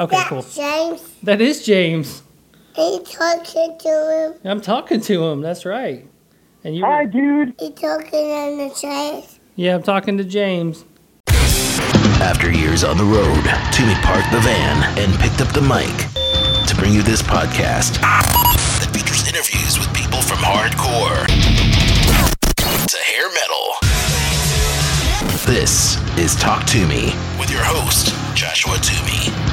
Okay, that cool. James? That is James. Are you talking to him? I'm talking to him. That's right. And you? Hi, dude. You talking on the train? Yeah, I'm talking to James. After years on the road, Toomey parked the van and picked up the mic to bring you this podcast that features interviews with people from hardcore to hair metal. This is Talk to Me with your host, Joshua Toomey.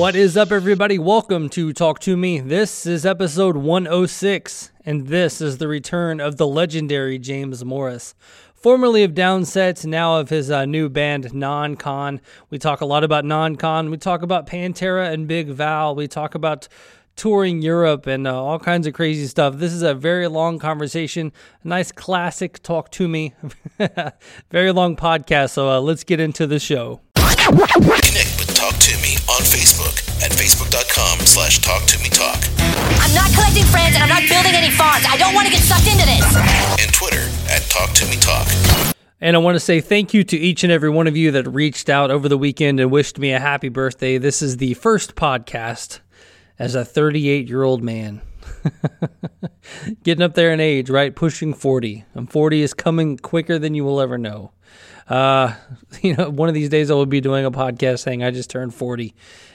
What is up, everybody? Welcome to Talk to Me. This is episode 106, and this is the return of the legendary James Morris. Formerly of Downset, now of his uh, new band Non Con. We talk a lot about Non Con. We talk about Pantera and Big Val. We talk about touring Europe and uh, all kinds of crazy stuff. This is a very long conversation, a nice classic talk to me. very long podcast, so uh, let's get into the show. Connect with Talk to Me on Facebook at facebook.com slash talk to me talk I'm not collecting friends and I'm not building any farms. I don't want to get sucked into this. and Twitter at talk to me talk. And I want to say thank you to each and every one of you that reached out over the weekend and wished me a happy birthday. This is the first podcast as a 38 year old man. Getting up there in age, right? Pushing 40. And 40 is coming quicker than you will ever know. Uh, you know, one of these days I will be doing a podcast saying I just turned 40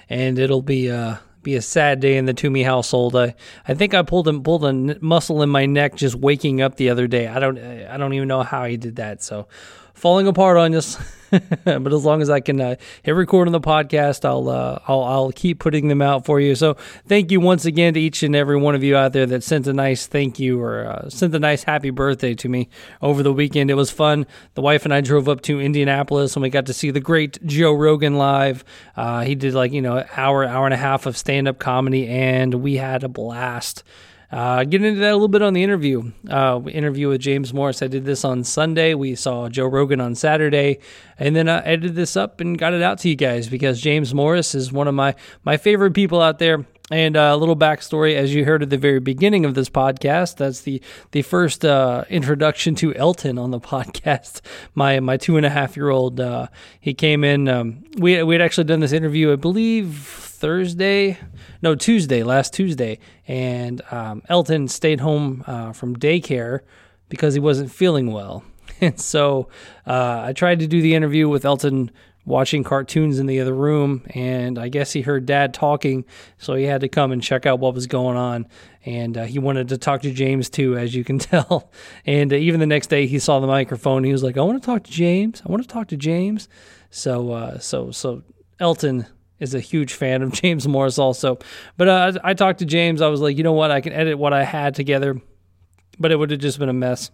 and it'll be, uh, be a sad day in the Toomey household. I, I think I pulled a, pulled a n- muscle in my neck just waking up the other day. I don't I don't even know how I did that. So falling apart on us. but as long as I can uh, hit record on the podcast, I'll, uh, I'll I'll keep putting them out for you. So thank you once again to each and every one of you out there that sent a nice thank you or uh, sent a nice happy birthday to me over the weekend. It was fun. The wife and I drove up to Indianapolis and we got to see the great Joe Rogan live. Uh, he did like you know an hour hour and a half of stand up comedy, and we had a blast. Uh, getting into that a little bit on the interview. Uh, interview with James Morris. I did this on Sunday. We saw Joe Rogan on Saturday, and then I edited this up and got it out to you guys because James Morris is one of my my favorite people out there. And uh, a little backstory, as you heard at the very beginning of this podcast, that's the the first uh, introduction to Elton on the podcast. My my two and a half year old, uh, he came in. Um, we we had actually done this interview, I believe Thursday, no Tuesday, last Tuesday, and um, Elton stayed home uh, from daycare because he wasn't feeling well, and so uh, I tried to do the interview with Elton watching cartoons in the other room, and I guess he heard Dad talking, so he had to come and check out what was going on. And uh, he wanted to talk to James too, as you can tell. And uh, even the next day, he saw the microphone. He was like, "I want to talk to James. I want to talk to James." So, uh, so, so Elton is a huge fan of James Morris also. But uh, I, talked to James. I was like, you know what? I can edit what I had together, but it would have just been a mess.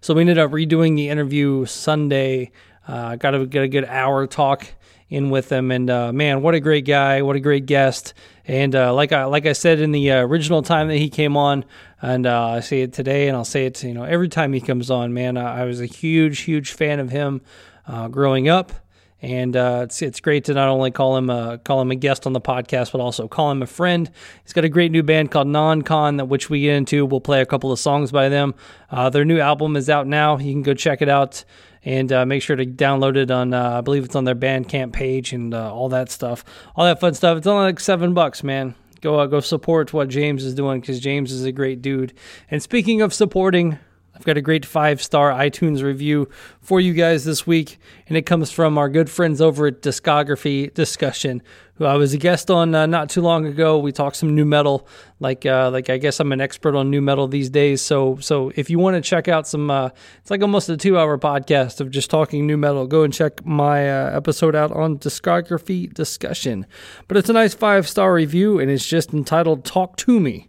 So we ended up redoing the interview Sunday. Uh, got a get a good hour talk in with him, and uh, man, what a great guy! What a great guest! And uh, like I like I said in the uh, original time that he came on, and uh, I say it today, and I'll say it you know every time he comes on. Man, I, I was a huge huge fan of him uh, growing up and uh, it's it's great to not only call him a, call him a guest on the podcast, but also call him a friend. He's got a great new band called Non Con, that which we get into. We'll play a couple of songs by them. Uh, their new album is out now. You can go check it out and uh, make sure to download it on. Uh, I believe it's on their Bandcamp page and uh, all that stuff, all that fun stuff. It's only like seven bucks, man. Go uh, go support what James is doing because James is a great dude. And speaking of supporting. I've got a great five star iTunes review for you guys this week, and it comes from our good friends over at Discography Discussion, who I was a guest on uh, not too long ago. We talked some nu metal, like uh, like I guess I'm an expert on nu metal these days. So so if you want to check out some, uh, it's like almost a two hour podcast of just talking nu metal. Go and check my uh, episode out on Discography Discussion. But it's a nice five star review, and it's just entitled "Talk to Me."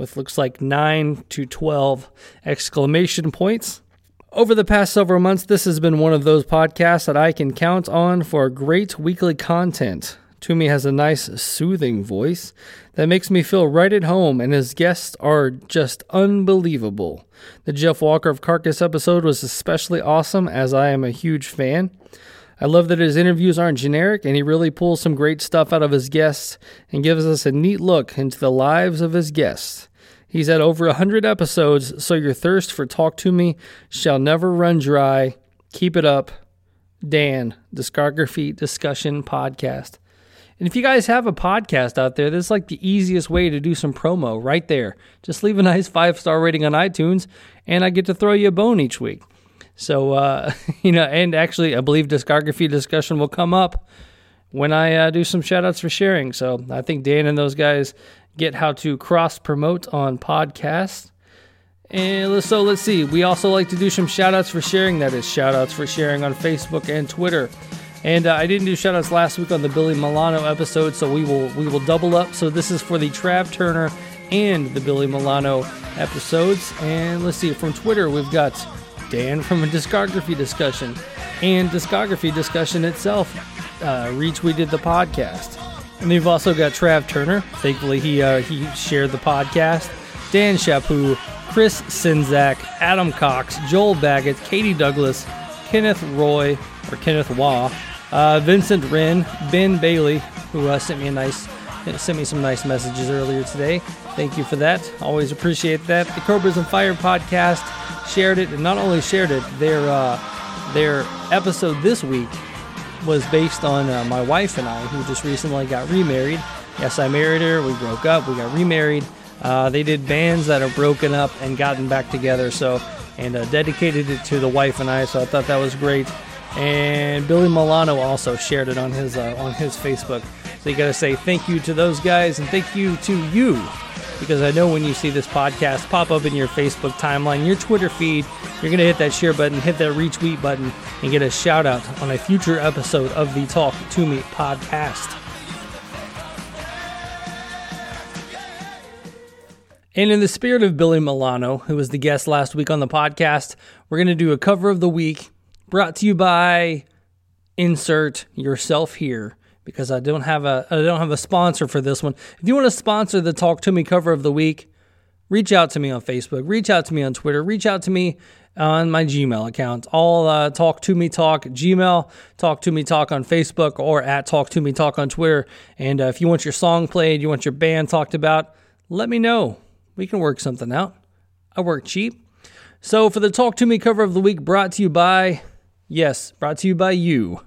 With looks like 9 to 12 exclamation points. Over the past several months, this has been one of those podcasts that I can count on for great weekly content. Toomey has a nice, soothing voice that makes me feel right at home, and his guests are just unbelievable. The Jeff Walker of Carcass episode was especially awesome, as I am a huge fan. I love that his interviews aren't generic and he really pulls some great stuff out of his guests and gives us a neat look into the lives of his guests. He's had over a 100 episodes, so your thirst for Talk to Me shall never run dry. Keep it up. Dan, Discography Discussion Podcast. And if you guys have a podcast out there, this is like the easiest way to do some promo right there. Just leave a nice five star rating on iTunes, and I get to throw you a bone each week. So, uh, you know, and actually, I believe discography discussion will come up when I uh, do some shout outs for sharing. So I think Dan and those guys get how to cross promote on podcasts. And so let's see. We also like to do some shout outs for sharing. That is shout outs for sharing on Facebook and Twitter. And uh, I didn't do shout outs last week on the Billy Milano episode, so we will we will double up. So this is for the Trav Turner and the Billy Milano episodes. And let's see, from Twitter we've got Dan from a discography discussion and discography discussion itself uh, retweeted the podcast. And we've also got Trav Turner. Thankfully, he uh, he shared the podcast. Dan Shapu, Chris Sinzak, Adam Cox, Joel Baggett, Katie Douglas, Kenneth Roy or Kenneth Waugh, uh, Vincent Wren, Ben Bailey, who uh, sent me a nice sent me some nice messages earlier today. Thank you for that. Always appreciate that. The Cobras and Fire podcast shared it, and not only shared it, their uh, their episode this week was based on uh, my wife and I, who just recently got remarried. Yes, I married her. We broke up. We got remarried. Uh, they did bands that are broken up and gotten back together. So and uh, dedicated it to the wife and I. So I thought that was great. And Billy Milano also shared it on his uh, on his Facebook. So you got to say thank you to those guys and thank you to you because I know when you see this podcast pop up in your Facebook timeline, your Twitter feed, you're going to hit that share button, hit that retweet button, and get a shout out on a future episode of the Talk to Me podcast. And in the spirit of Billy Milano, who was the guest last week on the podcast, we're going to do a cover of the week brought to you by Insert Yourself Here because I don't have a I don't have a sponsor for this one. If you want to sponsor the Talk to Me cover of the week, reach out to me on Facebook, reach out to me on Twitter, reach out to me on my Gmail account. All uh, Talk to Me Talk Gmail, Talk to Me Talk on Facebook, or at Talk to Me Talk on Twitter. And uh, if you want your song played, you want your band talked about, let me know. We can work something out. I work cheap. So for the Talk to Me cover of the week, brought to you by, yes, brought to you by you.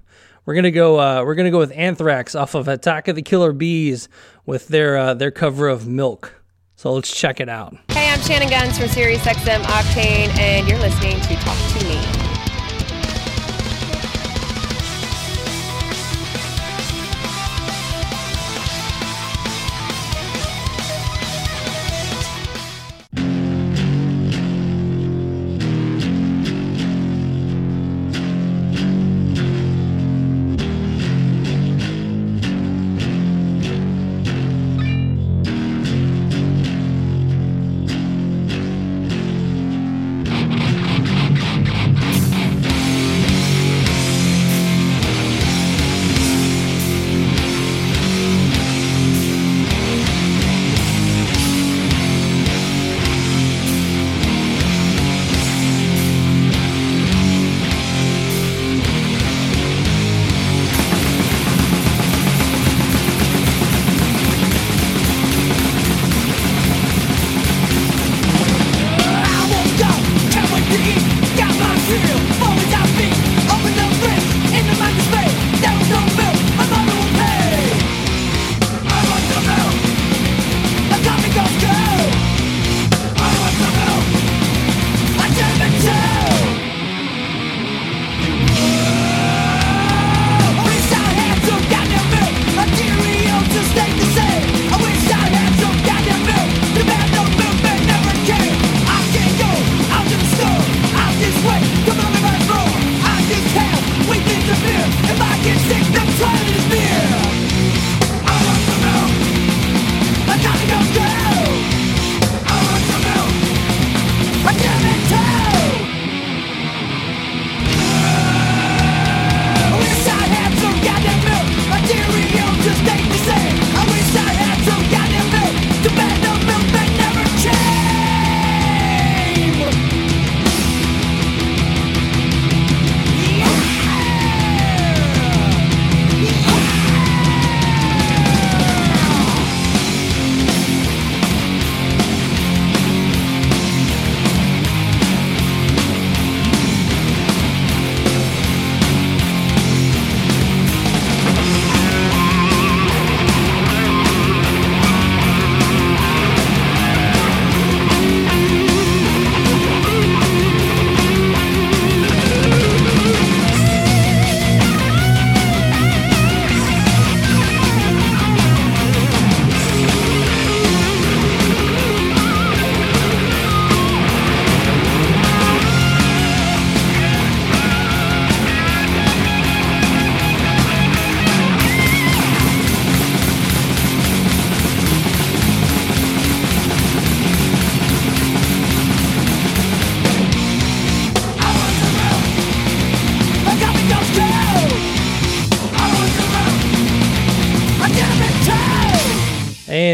We're gonna go. Uh, we're gonna go with Anthrax off of Attack of the Killer B's with their uh, their cover of Milk. So let's check it out. Hey, I'm Shannon Gunz from SiriusXM Octane, and you're listening to Talk to Me.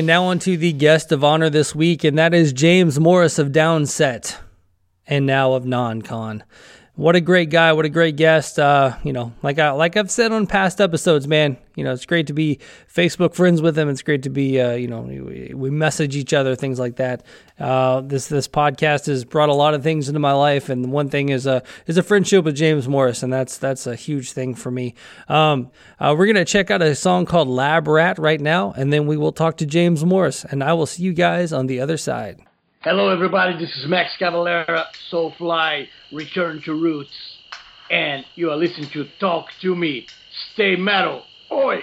Now on to the guest of honor this week, and that is James Morris of Downset, and now of NonCon what a great guy, what a great guest. Uh, you know, like I like I've said on past episodes, man. You know, it's great to be Facebook friends with him. It's great to be, uh, you know, we, we, message each other, things like that. Uh, this this podcast has brought a lot of things into my life, and one thing is a is a friendship with James Morris, and that's that's a huge thing for me. Um, uh, we're gonna check out a song called Lab Rat right now, and then we will talk to James Morris, and I will see you guys on the other side. Hello, everybody. This is Max Cavalera, Soulfly, Return to Roots, and you are listening to Talk to Me. Stay metal. Oi!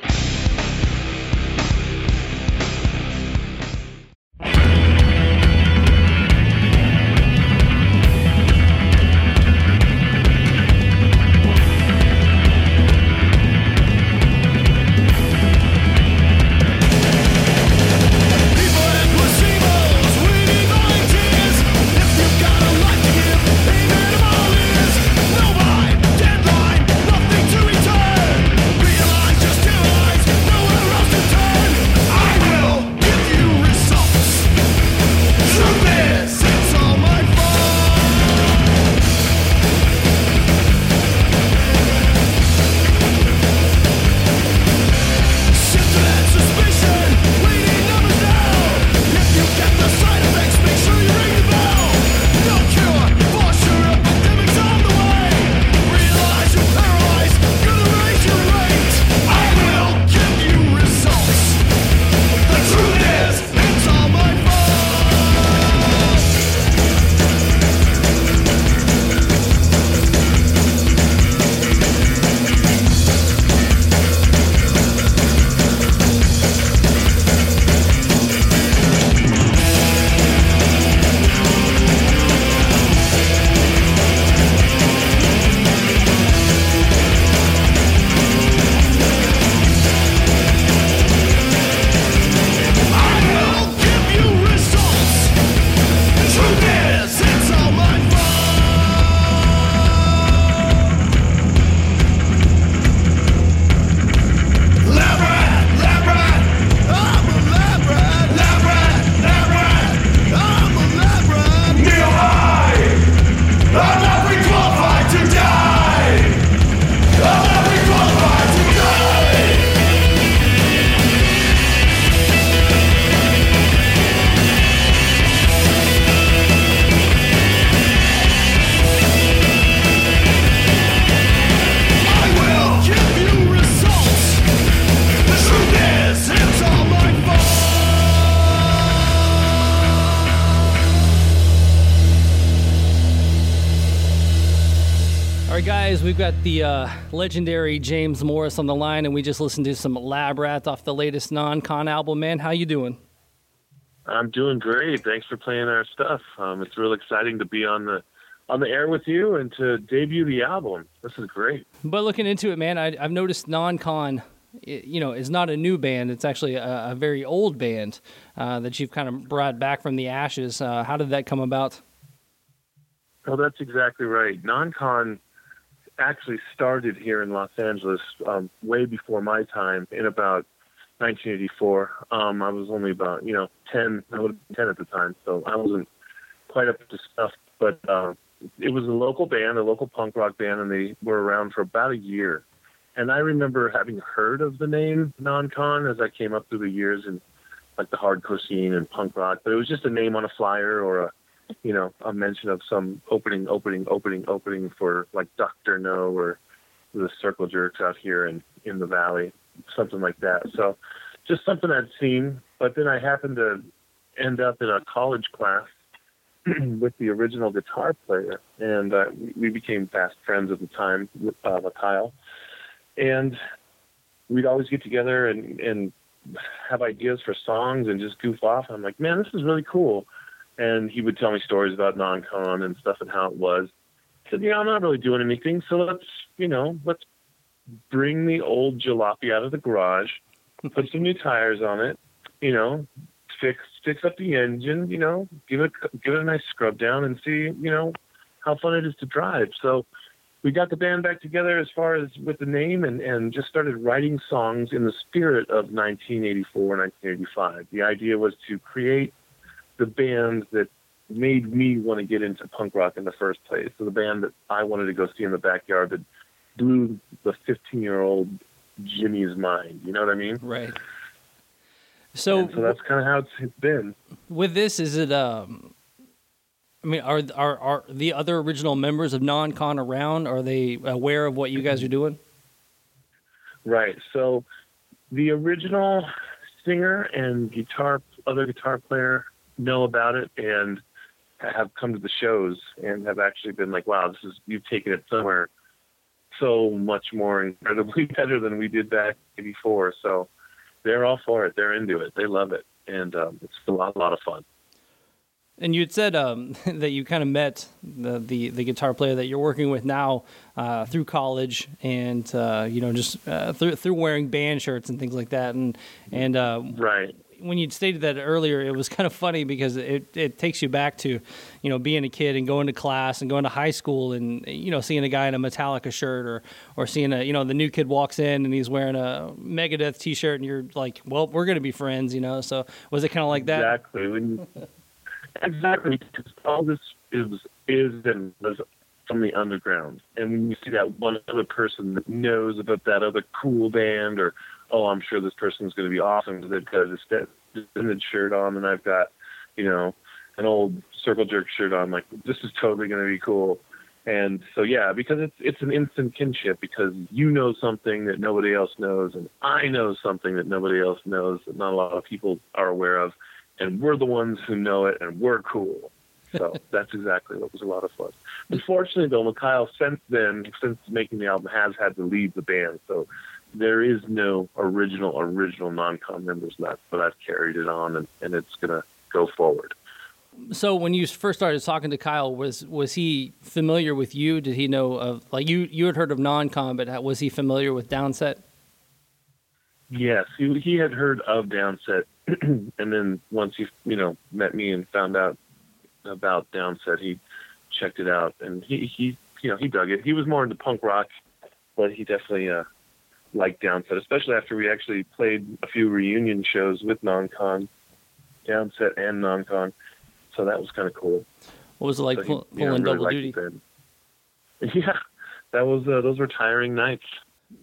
The uh, legendary James Morris on the line, and we just listened to some Lab Rat off the latest non-con album. Man, how you doing? I'm doing great. Thanks for playing our stuff. Um, it's real exciting to be on the on the air with you and to debut the album. This is great. But looking into it, man, I, have noticed non-con. You know, is not a new band. It's actually a, a very old band uh, that you've kind of brought back from the ashes. Uh, how did that come about? Oh, that's exactly right. Non-con actually started here in Los Angeles um, way before my time in about 1984. Um, I was only about, you know, 10, I was 10 at the time, so I wasn't quite up to stuff, but uh, it was a local band, a local punk rock band, and they were around for about a year. And I remember having heard of the name Non-Con as I came up through the years and like the hardcore scene and punk rock, but it was just a name on a flyer or a you know, a mention of some opening, opening, opening, opening for like Doctor Know or the Circle Jerks out here in in the valley, something like that. So, just something I'd seen. But then I happened to end up in a college class with the original guitar player, and uh, we became fast friends at the time with uh, Kyle. And we'd always get together and and have ideas for songs and just goof off. I'm like, man, this is really cool and he would tell me stories about non-con and stuff and how it was. I said, yeah, I'm not really doing anything, so let's, you know, let's bring the old jalopy out of the garage, put some new tires on it, you know, fix fix up the engine, you know, give it give it a nice scrub down and see, you know, how fun it is to drive. So we got the band back together as far as with the name and, and just started writing songs in the spirit of 1984, 1985. The idea was to create the band that made me want to get into punk rock in the first place. So the band that I wanted to go see in the backyard that blew the 15 year old Jimmy's mind. You know what I mean? Right. So, And so that's kind of how it's, it's been. with this, is it? Um, I mean, are are are the other original members of Non-Con around? Are they aware of what you guys are doing? Right. So the original singer and guitar, other guitar player know about it and have come to the shows and have actually been like, wow, this is, you've taken it somewhere so much more incredibly better than we did back before. So they're all for it. They're into it. They love it. And um, it's a lot, a lot of fun. And you had said um, that you kind of met the, the, the guitar player that you're working with now uh, through college, and uh, you know just uh, through through wearing band shirts and things like that. And and uh, Right. When you stated that earlier, it was kind of funny because it, it takes you back to, you know, being a kid and going to class and going to high school and you know seeing a guy in a Metallica shirt or or seeing a you know the new kid walks in and he's wearing a Megadeth T-shirt and you're like, well, we're gonna be friends, you know. So was it kind of like that? Exactly. Exactly. All this is is and was from the underground, and when you see that one other person that knows about that other cool band, or oh, I'm sure this person's going to be awesome because they've got a st- vintage shirt on, and I've got, you know, an old circle jerk shirt on. Like this is totally going to be cool. And so yeah, because it's it's an instant kinship because you know something that nobody else knows, and I know something that nobody else knows that not a lot of people are aware of, and we're the ones who know it, and we're cool. So that's exactly what was a lot of fun. Unfortunately, though, Mikhail since then, since making the album, has had to leave the band, so there is no original original non-con members left. But I've carried it on, and, and it's gonna go forward. So when you first started talking to Kyle, was was he familiar with you? Did he know of like you you had heard of non-con, but was he familiar with Downset? Yes, he he had heard of Downset, and then once he you know met me and found out about Downset, he checked it out, and he he you know he dug it. He was more into punk rock, but he definitely uh, liked Downset, especially after we actually played a few reunion shows with Non-Con, Downset and Non-Con. So that was kind of cool. What was it like So he, pull, know, pulling really double duty? Yeah, that was uh, those were tiring nights.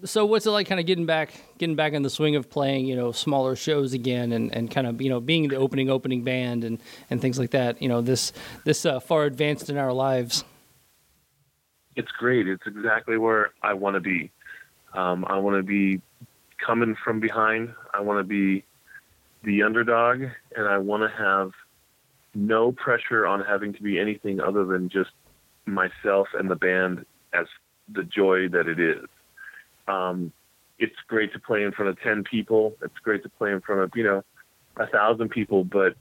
So what's it like kind of getting back getting back in the swing of playing, you know, smaller shows again and, and kind of, you know, being the opening opening band and, and things like that, you know, this this uh, far advanced in our lives. it's great. It's exactly where I want to be. Um, I want to be coming from behind. I want to be the underdog, and I want to have no pressure on having to be anything other than just myself and the band as the joy that it is. Um, it's great to play in front of 10 people. It's great to play in front of, you know, a thousand people, but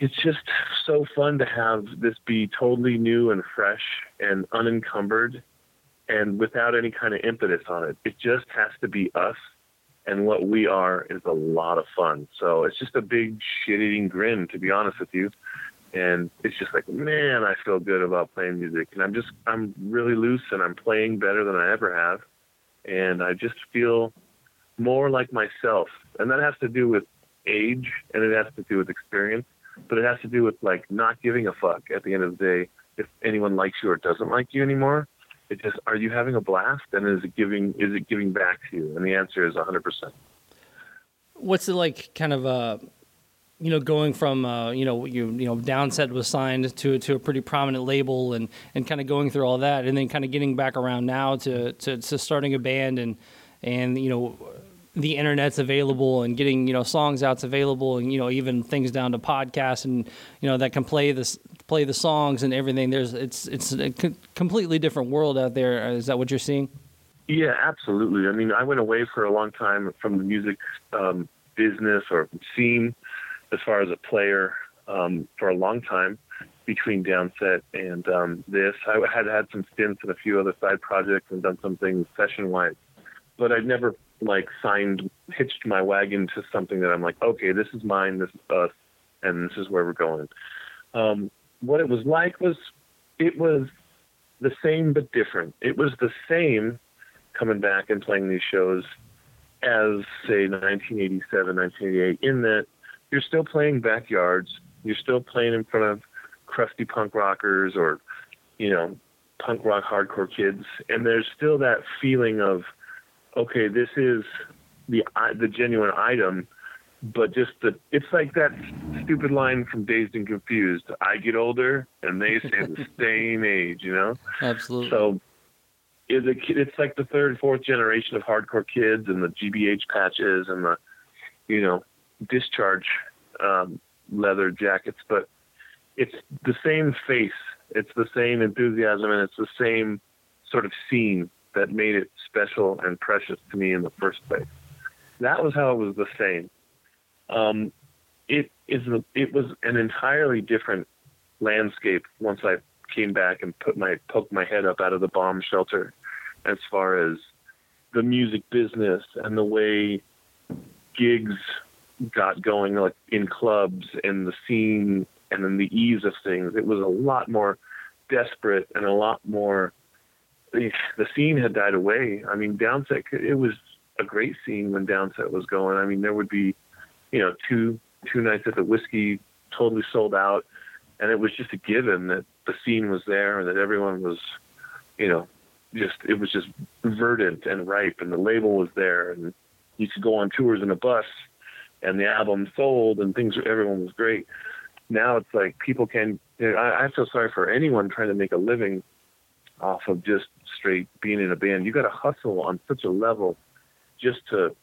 it's just so fun to have this be totally new and fresh and unencumbered and without any kind of impetus on it. It just has to be us. And what we are is a lot of fun. So it's just a big shit eating grin, to be honest with you. And it's just like, man, I feel good about playing music. And I'm just, I'm really loose and I'm playing better than I ever have. And I just feel more like myself. And that has to do with age and it has to do with experience but it has to do with like not giving a fuck at the end of the day if anyone likes you or doesn't like you anymore. Just are you having a blast and is it giving is it giving back to you? And the answer is 100%. What's it like kind of uh you know, going from uh, you know, you you know, Downset was signed to to a pretty prominent label and and kind of going through all that and then kind of getting back around now to to, to starting a band and and you know the internet's available and getting you know songs out's available and you know even things down to podcasts and you know that can play this play the songs and everything there's it's it's a completely different world out there is that what you're seeing Yeah, absolutely. I mean, I went away for a long time from the music um, business or scene as far as a player um, for a long time between Downset and um, this. I had had some stints in a few other side projects and done some things session wise, but I'd never like signed, hitched my wagon to something that I'm like, okay, this is mine, this is us, and this is where we're going. Um, what it was like was, it was the same but different. It was the same coming back and playing these shows as say 1987, 1988 in that you're still playing backyards, you're still playing in front of crusty punk rockers or you know punk rock hardcore kids and there's still that feeling of okay, this is the the genuine item but just the it's like that stupid line from Dazed and Confused. I get older and they stay the same age, you know. Absolutely. So is a kid, it's like the third, fourth generation of hardcore kids and the GBH patches and the you know discharge um, leather jackets, but it's the same face, it's the same enthusiasm, and it's the same sort of scene that made it special and precious to me in the first place. That was how it was the same. Um, it is it was an entirely different landscape once I came back and put my poked my head up out of the bomb shelter as far as the music business and the way gigs got going like in clubs and the scene and then the ease of things it was a lot more desperate and a lot more the scene had died away i mean downset it was a great scene when downset was going i mean there would be you know, two two nights at the Whisky totally sold out, and it was just a given that the scene was there and that everyone was, you know, just it was just verdant and ripe, and the label was there, and you could go on tours in a bus, and the album sold, and things everyone was great. Now it's like people can. You know, I, I feel sorry for anyone trying to make a living off of just straight being in a band. You got to hustle on such a level just to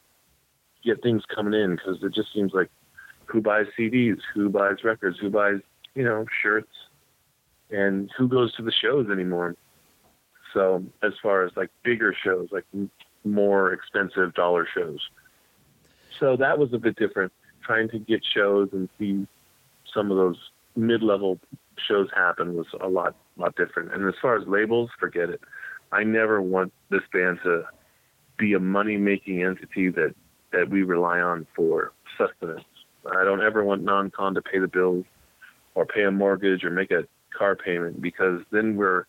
get things coming in because it just seems like who buys CDs, who buys records, who buys you know shirts, and who goes to the shows anymore. So as far as like bigger shows, like more expensive dollar shows, so that was a bit different. Trying to get shows and see some of those mid-level shows happen was a lot lot different. And as far as labels, forget it. I never want this band to be a money making entity that that we rely on for sustenance. I don't ever want non-con to pay the bills or pay a mortgage or make a car payment because then we're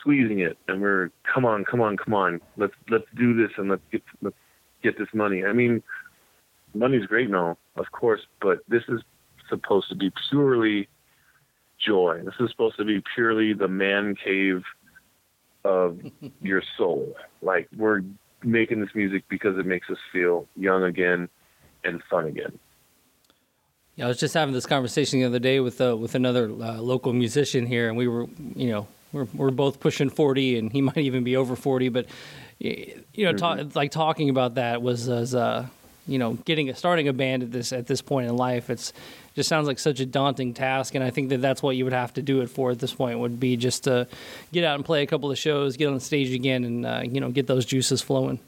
squeezing it and we're come on, come on, come on, let's let's do this and let's get let's get this money. I mean, money's great and all, of course, but this is supposed to be purely joy. This is supposed to be purely the man cave of your soul. Like we're making this music because it makes us feel young again and fun again. Yeah, I was just having this conversation the other day with uh, with another uh, local musician here, and we were, you know, we're we're both pushing forty, and he might even be over forty, but you know, mm-hmm. like talking about that was as uh, you know, getting a, starting a band at this at this point in life. It's just sounds like such a daunting task, and I think that that's what you would have to do it for at this point. Would be just to get out and play a couple of shows, get on the stage again, and uh, you know, get those juices flowing.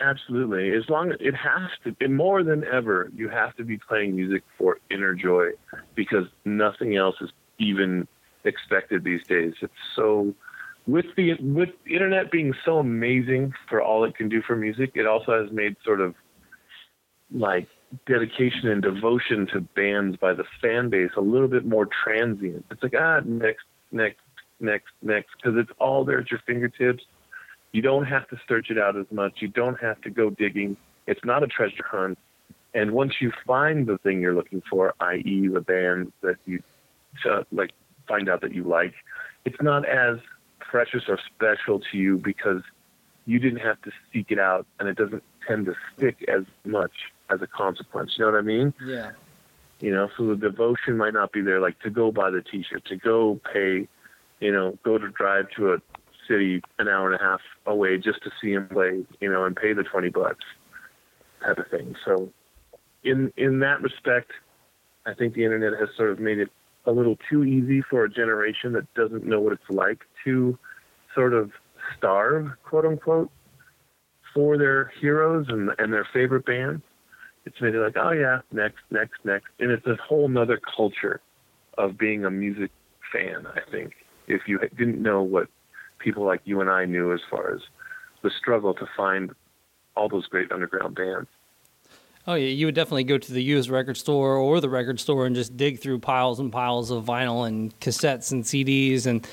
Absolutely. As long as it has to, and more than ever, you have to be playing music for inner joy because nothing else is even expected these days. It's so with the with the internet being so amazing for all it can do for music, it also has made sort of like dedication and devotion to bands by the fan base a little bit more transient. It's like ah next next next next because it's all there at your fingertips you don't have to search it out as much. You don't have to go digging. It's not a treasure hunt. And once you find the thing you're looking for, i.e., the band that you uh, like find out that you like, it's not as precious or special to you because you didn't have to seek it out, and it doesn't tend to stick as much as a consequence. You know what I mean? Yeah. You know, so the devotion might not be there, like to go buy the T-shirt, to go pay, you know, go to drive to a city an hour and a half away just to see him play, you know, and pay the twenty bucks type of thing. So in in that respect, I think the internet has sort of made it a little too easy for a generation that doesn't know what it's like to sort of starve, quote unquote, for their heroes and and their favorite bands. It's it like, oh yeah, next, next, next, and it's a whole nother culture of being a music fan. I think if you didn't know what people like you and I knew as far as the struggle to find all those great underground bands. Oh yeah, you would definitely go to the used record store or the record store and just dig through piles and piles of vinyl and cassettes and CDs and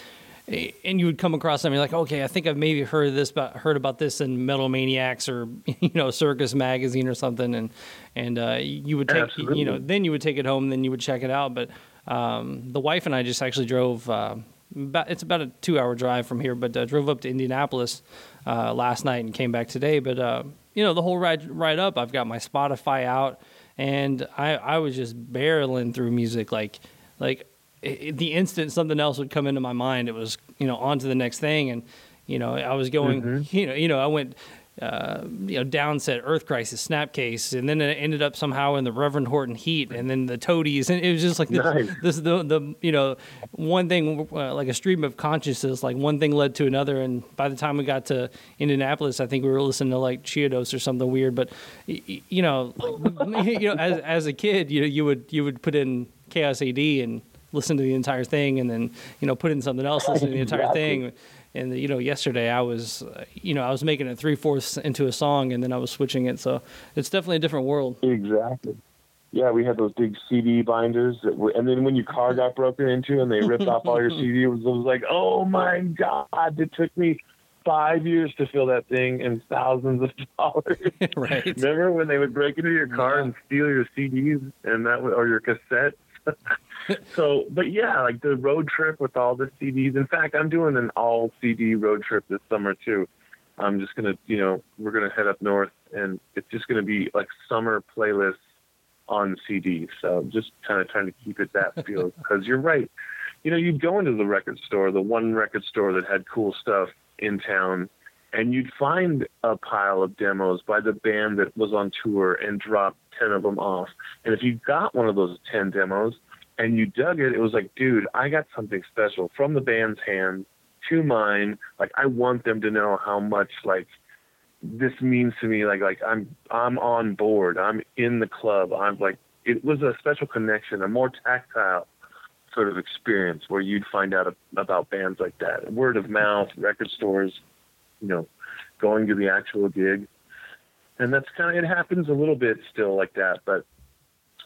and you would come across something like, okay, I think I've maybe heard this about heard about this in Metal Maniacs or you know Circus Magazine or something, and and uh, you would take Absolutely. you know then you would take it home, then you would check it out. But um, the wife and I just actually drove. Uh, about, it's about a two-hour drive from here, but uh, drove up to Indianapolis uh, last night and came back today. But uh, you know, the whole ride ride up, I've got my Spotify out, and I I was just barreling through music like like i the instant something else would come into my mind, it was you know on to the next thing, and you know I was going you know you know I went. Uh, you know, down downset Earth Crisis, Snapcase, and then it ended up somehow in the Reverend Horton Heat, and then the Toadies, and it was just like this, Nice. this the the you know one thing uh, like a stream of consciousness, like one thing led to another, and by the time we got to Indianapolis, I think we were listening to like Chiodos or something weird, but you know, like, you know, as as a kid, you know, you would you would put in Chaos AD and listen to the entire thing, and then you know put in something else, listen to the entire Exactly. thing. And you know, yesterday I was, uh, you know, I was making it three fourths into a song, and then I was switching it. So it's definitely a different world. Exactly. Yeah, we had those big CD binders, that were, and then when your car got broken into and they ripped off all your CD, it was, it was like, oh my god! It took me five years to fill that thing and thousands of dollars. right. Remember when they would break into your car Yeah. and steal your CDs and that or your cassettes? so, but yeah, like the road trip with all the CDs. In fact, I'm doing an all CD road trip this summer too. I'm just gonna, you know, we're gonna head up north, and it's just gonna be like summer playlists on CD. So just kind of trying to keep it that feel because you're right. You know, you'd go into the record store, the one record store that had cool stuff in town, and you'd find a pile of demos by the band that was on tour and drop 10 of them off. And if you got one of those 10 demos and you dug it, it was like, dude, I got something special from the band's hand to mine. Like, I want them to know how much, like, this means to me. Like, like I'm, I'm on board. I'm in the club. I'm like, it was a special connection, a more tactile sort of experience where you'd find out about bands like that. Word of mouth, record stores, you know, going to the actual gig. And that's kind of, it happens a little bit still like that, but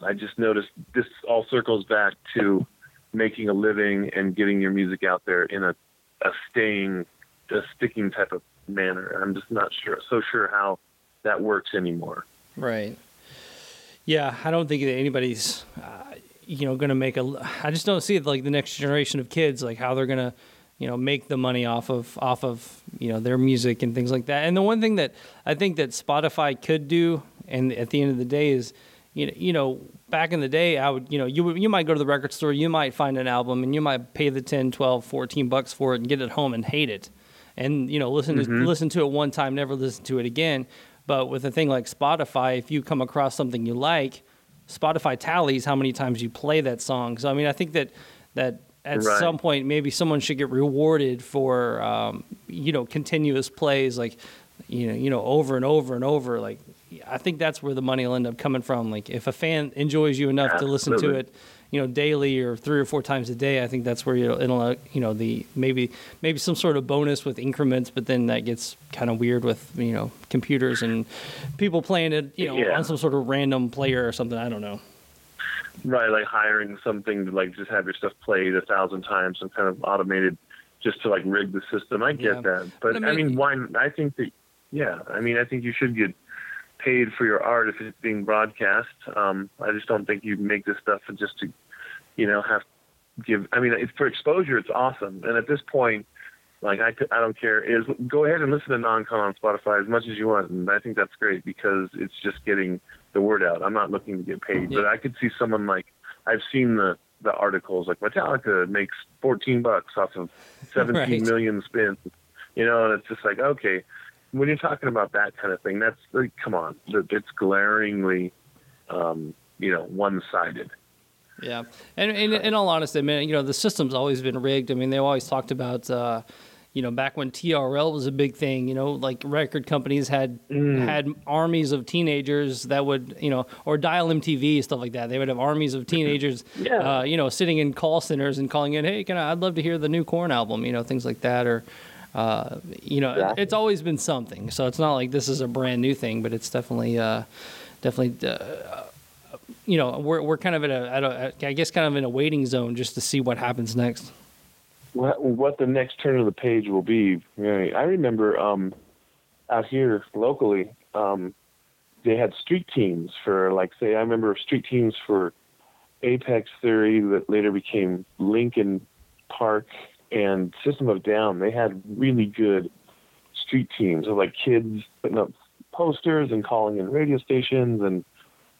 I just noticed this all circles back to making a living and getting your music out there in a, a staying, a sticking type of manner. I'm just not sure, so sure how that works anymore. Right. Yeah, I don't think that anybody's, uh, you know, going to make a. I just don't see it like the next generation of kids, like how they're going to, you know, make the money off of off of you know their music and things like that. And the one thing that I think that Spotify could do, and at the end of the day, is, you know, you know, back in the day, I would, you know, you you might go to the record store, you might find an album, and you might pay the 10, 12, 14 bucks for it and get it home and hate it and you know listen to listen to it one time, never listen to it again. But with a thing like Spotify, if you come across something you like, Spotify tallies how many times you play that song. So I mean, I think that that at Right. some point maybe someone should get rewarded for um, you know continuous plays like you know you know over and over and over. Like I think that's where the money will end up coming from. Like if a fan enjoys you enough to listen to it you know daily or three or four times a day i think that's where you'll, it'll uh, you know the maybe maybe some sort of bonus with increments but then that gets kind of weird with you know computers and people playing it you know Yeah. on some sort of random player or something i don't know Right, like hiring something to like just have your stuff played a thousand times and kind of automated just to like rig the system. I get Yeah. that, but, But I I, mean, mean- why? I think that yeah, I mean, I think you should get paid for your art if it's being broadcast. Um, I just don't think you make this stuff just to you know have give. I mean, it's for exposure. It's awesome, and at this point. Like I, I don't care. Is go ahead and listen to non-con on Spotify as much as you want, and I think that's great because it's just getting the word out. I'm not looking to get paid, but I could see someone like I've seen the the articles like Metallica makes 14 bucks off of 17 Right. million spins, you know, and it's just like okay, when you're talking about that kind of thing, that's like come on, it's glaringly, um, you know, one-sided. Yeah, and, and in all honesty, I mean, you know, the system's always been rigged. I mean, they always talked about, uh, you know, back when TRL was a big thing. You know, like record companies had had armies of teenagers that would, you know, or Dial MTV stuff like that. They would have armies of teenagers, Yeah. uh, you know, sitting in call centers and calling in, "Hey, can I? I'd love to hear the new Korn album." You know, things like that, or. Uh, you know, Exactly. it's always been something. So it's not like this is a brand new thing, but it's definitely, uh, definitely uh, you know, we're we're kind of at a, at a, I guess, kind of in a waiting zone just to see what happens next. what, what the next turn of the page will be. Right. I remember um, out here locally, um, they had street teams for like say I remember street teams for Apex Theory that later became Linkin Park and System of Down. They had really good street teams of like kids putting up posters and calling in radio stations and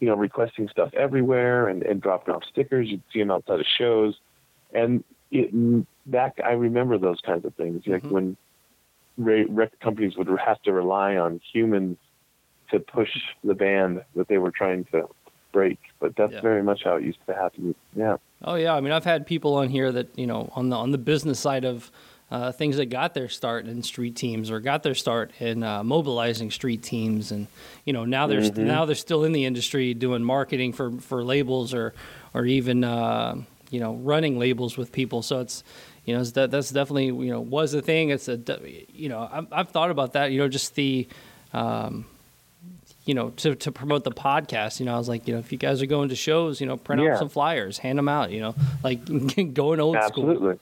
you know requesting stuff everywhere and, and dropping off stickers. You'd see them outside of shows, and it, that I remember those kinds of things. Like mm-hmm. when record companies would have to rely on humans to push the band that they were trying to break. But that's Yeah. very much how it used to happen. Yeah. Oh yeah, I mean I've had people on here that you know on the on the business side of uh, things that got their start in street teams or got their start in uh, mobilizing street teams, and you know now they're Mhm. now they're still in the industry doing marketing for for labels or or even uh, you know running labels with people. So it's you know it's that that's definitely you know was a thing. It's a de- you know I've, I've thought about that. You know just the um, you know, to, to promote the podcast, you know, I was like, you know, if you guys are going to shows, you know, print Yeah. out some flyers, hand them out, you know, like going old school. Absolutely.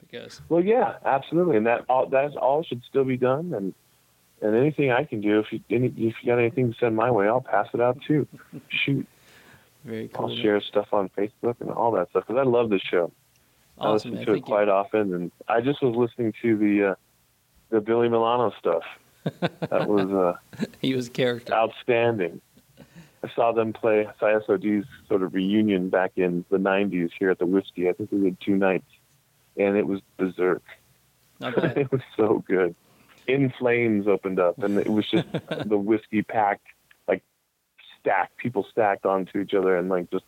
Because Well, yeah, absolutely, and that all that all should still be done. And and anything I can do, if you any, if you got anything to send my way, I'll pass it out too. Shoot, very cool. I'll share stuff on Facebook and all that stuff because I love the show. I Awesome, listen man. to it Thank you. quite often, and I just was listening to the uh, the Billy Milano stuff. That was uh, He was character. outstanding. I saw them play CISOD's sort of reunion back in the '90s here at the Whisky. I think we did two nights, and it was berserk. It was so good. In Flames opened up, and it was just the Whisky packed, like stacked, people stacked onto each other, and like just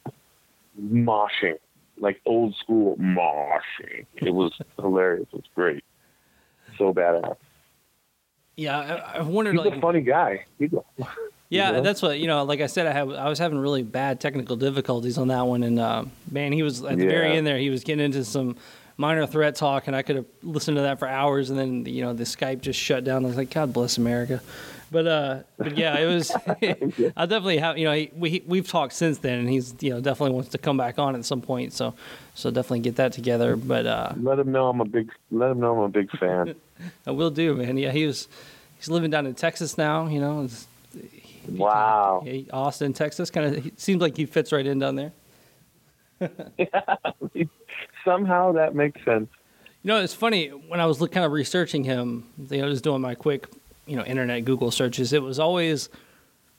moshing, like old school moshing. It was hilarious. It was great. So badass. Yeah, I, I wondered He's like a funny guy. A, Yeah, you know? that's what you know. Like I said, I have I was having really bad technical difficulties on that one, and uh, man, he was at the very end there. He was getting into some minor threat talk, and I could have listened to that for hours, and then you know the Skype just shut down. I was like, God bless America. But uh, but yeah, it was. I definitely have you know we we've talked since then, and he's you know definitely wants to come back on at some point. So so definitely get that together. But uh, let him know I'm a big. Let him know I'm a big fan. I will do, man. Yeah, he was he's living down in Texas now. You know, wow. Yeah, Austin, Texas, kind of seems like he fits right in down there. Somehow that makes sense. You know, it's funny when I was kind of researching him. You know, just doing my quick, you know, internet Google searches. It was always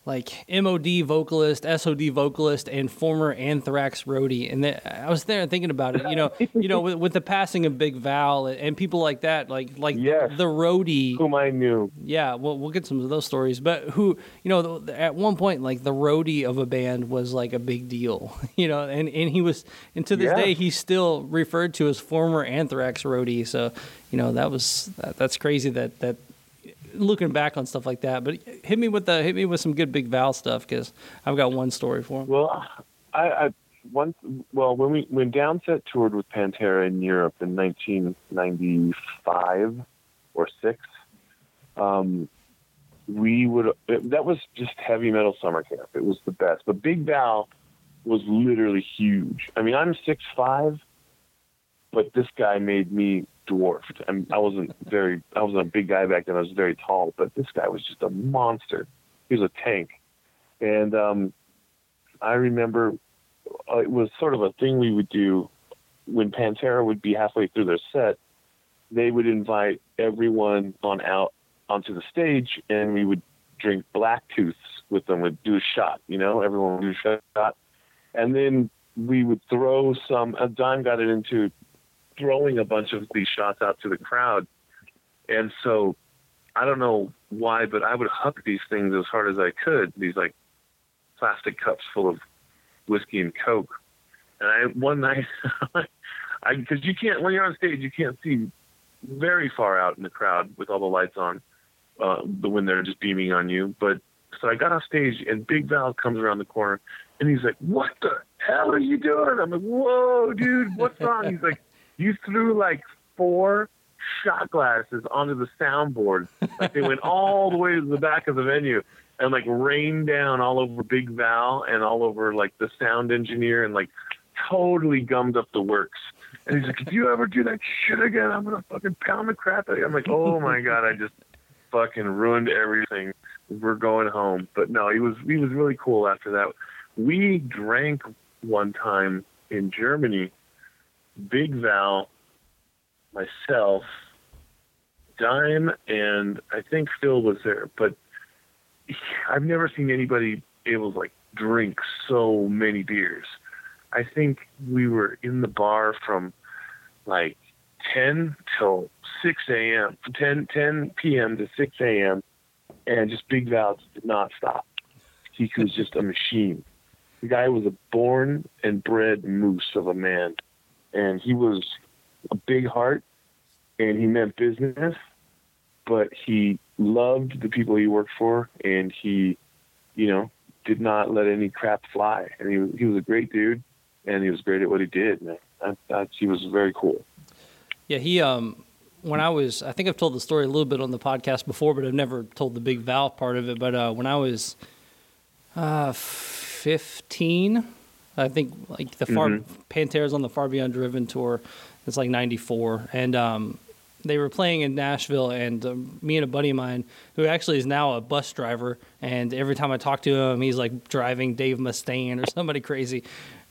like MOD vocalist, SOD vocalist, and former Anthrax roadie. And then I was there thinking about it. You know, you know, with, with the passing of Big Val and people like that, like like Yes. the roadie. Whom I knew. Yeah, well, we'll get some of those stories. But who, you know, at one point, like the roadie of a band was like a big deal, you know, and, and he was, and to this Yeah. day, he's still referred to as former Anthrax roadie. So, you know, that was, that, that's crazy that, that, looking back on stuff like that. But hit me with the, hit me with some good Big Val stuff because I've got one story for him. Well, I, I once well when we when Downset toured with Pantera in Europe in 1995 or six, um, we would it, that was just heavy metal summer camp. It was the best. But Big Val was literally huge. I mean, I'm six five, but this guy made me dwarfed. I, I wasn't very I wasn't a big guy back then. I was very tall, but this guy was just a monster. He was a tank, and um, I remember uh, it was sort of a thing we would do when Pantera would be halfway through their set. They would invite everyone on out onto the stage, and we would drink black tooths with them. We'd do a shot, you know, everyone would do a shot, and then we would throw some. Uh, Don got it into throwing a bunch of these shots out to the crowd, and so I don't know why, but I would huck these things as hard as I could. These like plastic cups full of whiskey and coke. And I one night, I because you can't when you're on stage, you can't see very far out in the crowd with all the lights on, uh, the when they're just beaming on you. But so I got off stage, and Big Val comes around the corner, and he's like, "What the hell are you doing?" I'm like, "Whoa, dude, what's wrong?" He's like, "You threw like four shot glasses onto the soundboard. Like they went all the way to the back of the venue and like rained down all over Big Val and all over like the sound engineer and like totally gummed up the works. And he's like, if you ever do that shit again, I'm gonna fucking pound the crap out of you. I'm like, oh my god, I just fucking ruined everything. We're going home. But no, he was he was really cool after that. We drank one time in Germany. Big Val, myself, Dime, and I think Phil was there. But I've never seen anybody able to like drink so many beers. I think we were in the bar from like 10 till 6 a.m., 10, 10 p.m. to 6 a.m., and just Big Val did not stop. He was just a machine. The guy was a born and bred moose of a man, and he was a big heart, and he meant business, but he loved the people he worked for, and he, you know, did not let any crap fly. And he, he was a great dude and he was great at what he did. Man, I, I, he was very cool. Yeah, he um when I was I think I've told the story a little bit on the podcast before, but I've never told the big Val part of it. But uh, when I was uh, fifteen, I think like the far Mhm. Pantera's on the Far Beyond Driven tour. It's like '94, and um, they were playing in Nashville, and um, me and a buddy of mine, who actually is now a bus driver, and every time I talk to him, he's like driving Dave Mustaine or somebody crazy.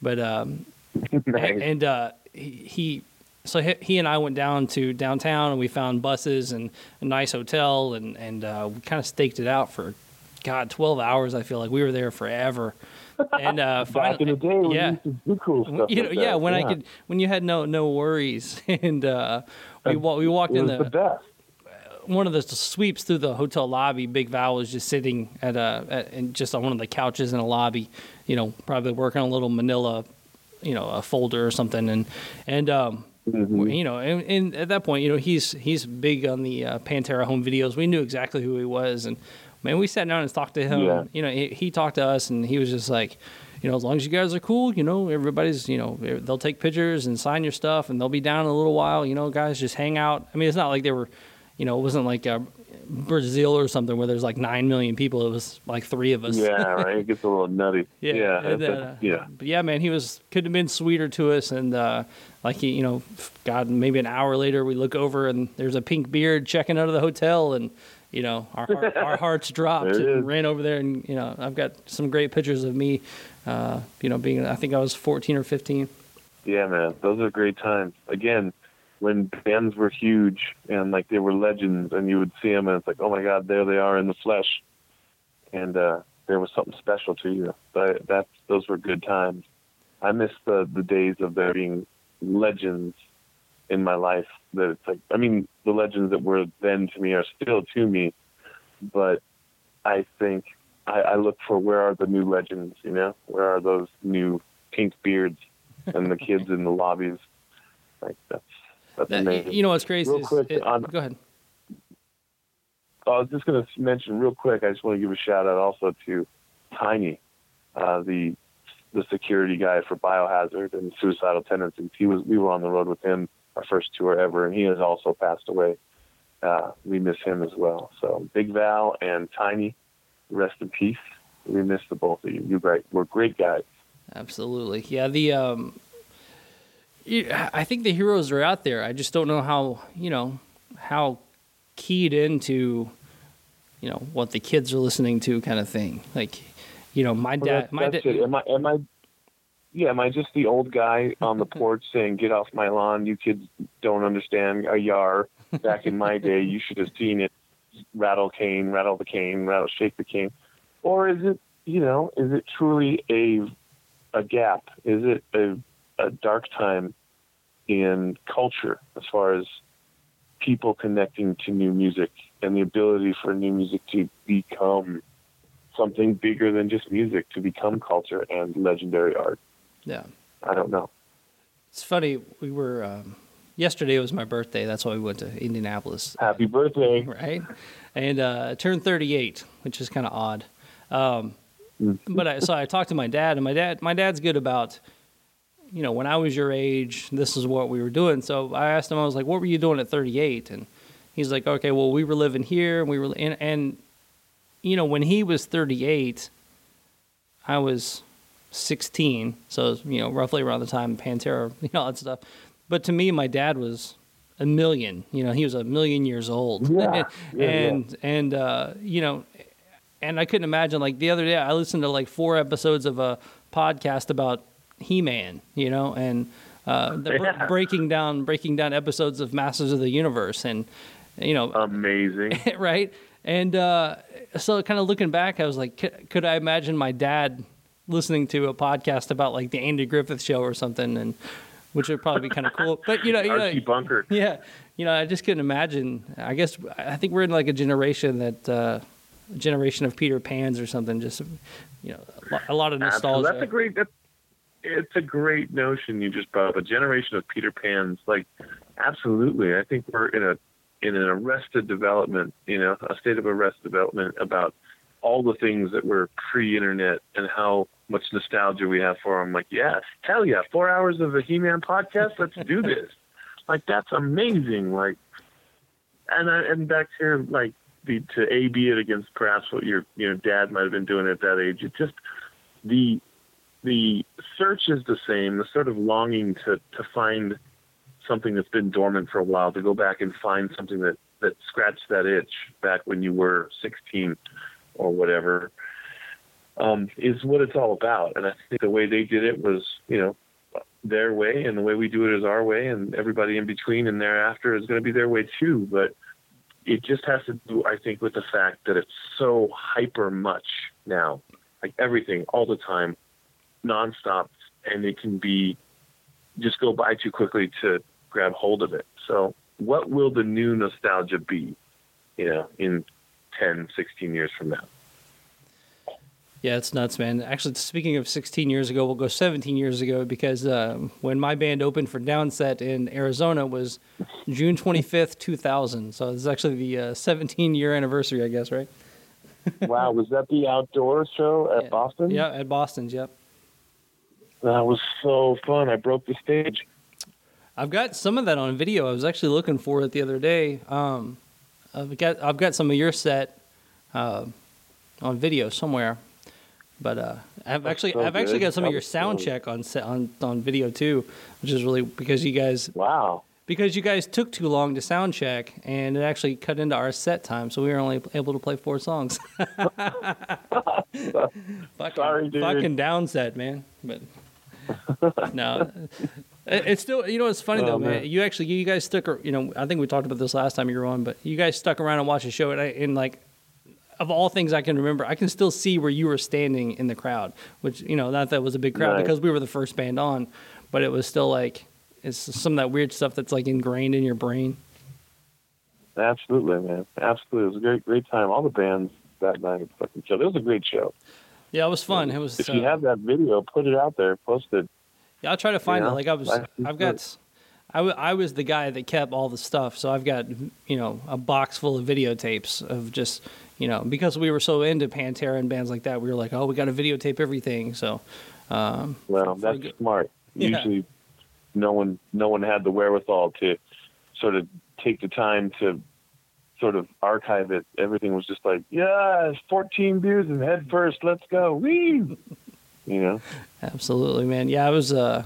But um, Nice. and uh, he, he so he, he and I went down to downtown and we found buses and a nice hotel and and uh, we kind of staked it out for God twelve hours. I feel like we were there forever. And uh, Back in the day, when yeah. we used to do cool stuff. you know, like yeah, that. when I could, when you had no no worries, and uh, we wa- we walked in the, the best. one of the sweeps through the hotel lobby. Big Val was just sitting at a at, in just on one of the couches in a lobby, you know, probably working on a little Manila, you know, a folder or something, and and um, Mm-hmm. you know, and, and at that point, you know, he's he's big on the uh, Pantera home videos. We knew exactly who he was, and man, we sat down and talked to him. Yeah. You know, he, he talked to us, and he was just like. You know, as long as you guys are cool, you know, everybody's, you know, they'll take pictures and sign your stuff, and they'll be down in a little while. You know, guys, just hang out. I mean, it's not like they were, you know, it wasn't like uh, Brazil or something where there's like nine million people. It was like three of us. Yeah, right. It gets a little nutty. Yeah, yeah, uh, yeah. But yeah, man, he was couldn't have been sweeter to us, and uh, like he, you know, God, maybe an hour later we look over and there's a pink beard checking out of the hotel, and you know, our heart, our hearts dropped and ran over there, and you know, I've got some great pictures of me, uh, you know, being I think I was 14 or 15. Yeah, man, those are great times. Again, when bands were huge and like they were legends, and you would see them, and it's like, oh my God, there they are in the flesh, and uh, there was something special to you. But that those were good times. I miss the the days of there being legends in my life. That it's like, I mean, the legends that were then to me are still to me, but I think I, I look for where are the new legends. You know, where are those new pink beards and the kids in the lobbies? Like that's that's That, amazing. you know what's crazy? Real quick, it- on- go ahead. I was just going to mention real quick. I just want to give a shout out also to Tiny, uh, the the security guy for Biohazard and Suicidal Tendencies. He was we were on the road with him our first tour ever, and he has also passed away. Uh, we miss him as well. So Big Val and Tiny, rest in peace. We miss the both of you. You great. We're great guys. Absolutely. Yeah, the um I think the heroes are out there. I just don't know how, you know, how keyed into you know what the kids are listening to kind of thing. Like, you know, my Well, dad that's, my that's dad it. Am I? Am I? Yeah, am I just the old guy on the porch saying, "Get off my lawn"? You kids don't understand a yar. Back in my day, you should have seen it. Rattle cane, rattle the cane, rattle, shake the cane. Or is it, you know, is it truly a a gap? Is it a a dark time in culture as far as people connecting to new music and the ability for new music to become something bigger than just music to become culture and legendary art. Yeah. I don't know. It's funny, we were um yesterday was my birthday. That's why we went to Indianapolis. Happy birthday. right? And uh, I turned 38, which is kind of odd. Um, but I, so I talked to my dad, and my dad, my dad's good about, you know, when I was your age, this is what we were doing. So I asked him, I was like, "What were you doing at 38?" And he's like, "Okay, well, we were living here, and we were, and, and you know, when he was 38, I was 16, so you know, roughly around the time Pantera, you know, all that stuff." but to me, my dad was a million. You know, he was a million years old. Yeah, yeah, and and uh, you know, and I couldn't imagine like the other day I listened to like four episodes of a podcast about He Man. You know, and uh, Yeah. breaking down breaking down episodes of Masters of the Universe, and you know, Amazing. right? And uh, so, kind of looking back, I was like, could, could I imagine my dad listening to a podcast about like the Andy Griffith Show or something, and which would probably be kind of cool. But you know, you know, Bunker. yeah, you know, I just couldn't imagine. I guess I think we're in like a generation that uh, a generation of Peter Pans or something. Just you know, a lo- a lot of nostalgia. That's a great. That's, it's a great notion you just brought up. A generation of Peter Pans. Like, absolutely. I think we're in a in an arrested development. You know, a state of arrested development about all the things that were pre-internet and how much nostalgia we have for them. Like, yes, hell yeah, four hours of a He-Man podcast. Let's do this. Like, that's amazing. Like, and I, and back here, like the to a b it against perhaps what your you know dad might have been doing at that age. It just the the search is the same. The sort of longing to to find something that's been dormant for a while, to go back and find something that that scratched that itch back when you were 16 or whatever, um, is what it's all about. And I think the way they did it was, you know, their way, and the way we do it is our way, and everybody in between and thereafter is going to be their way too. But it just has to do, I think, with the fact that it's so hyper much now, like everything, all the time, nonstop, and it can be just go by too quickly to grab hold of it. So, what will the new nostalgia be, you know, in 10, 16 years from now? Yeah, it's nuts, man. Actually, speaking of 16 years ago, we'll go 17 years ago because uh, when my band opened for Downset in Arizona was June 25th, 2000. So it's actually the uh, 17 year anniversary, I guess, right? wow, was that the outdoor show at Yeah. Boston? Yeah, at Boston's. Yep. That was so fun. I broke the stage. I've got some of that on video. I was actually looking for it the other day. Um, I've got I've got some of your set uh, on video somewhere, but uh, I've actually so I've actually got some of your sound so- check on set on on video too, which is really because you guys Wow. because you guys took too long to sound check and it actually cut into our set time, so we were only able to play four songs. fucking, Sorry, dude. fucking downset, man. But no, it's still you know it's funny though, Oh, man. man. You actually you guys stuck. You know, I think we talked about this last time you were on, but you guys stuck around and watched the show, and, I, and like. Of all things I can remember, I can still see where you were standing in the crowd, which you know, not that it was a big crowd Nice. because we were the first band on, but it was still like it's some of that weird stuff that's like ingrained in your brain. Absolutely, man. Absolutely. It was a great, great time. All the bands that night fucking killed. It was a great show. Yeah, it was fun. It was. If uh, you have that video, put it out there, post it. Yeah, I'll try to find Yeah, it. Like I was, I've got, I, w- I was the guy that kept all the stuff. So I've got you know a box full of videotapes of just you know because we were so into Pantera and bands like that, we were like, oh, we got to videotape everything. So um, Well, that's smart. Yeah. Usually, no one, no one had the wherewithal to sort of take the time to sort of archive it. Everything was just like, yeah, 14 beers and head first, let's go, wee. You know, Absolutely, man. Yeah, I was. Uh,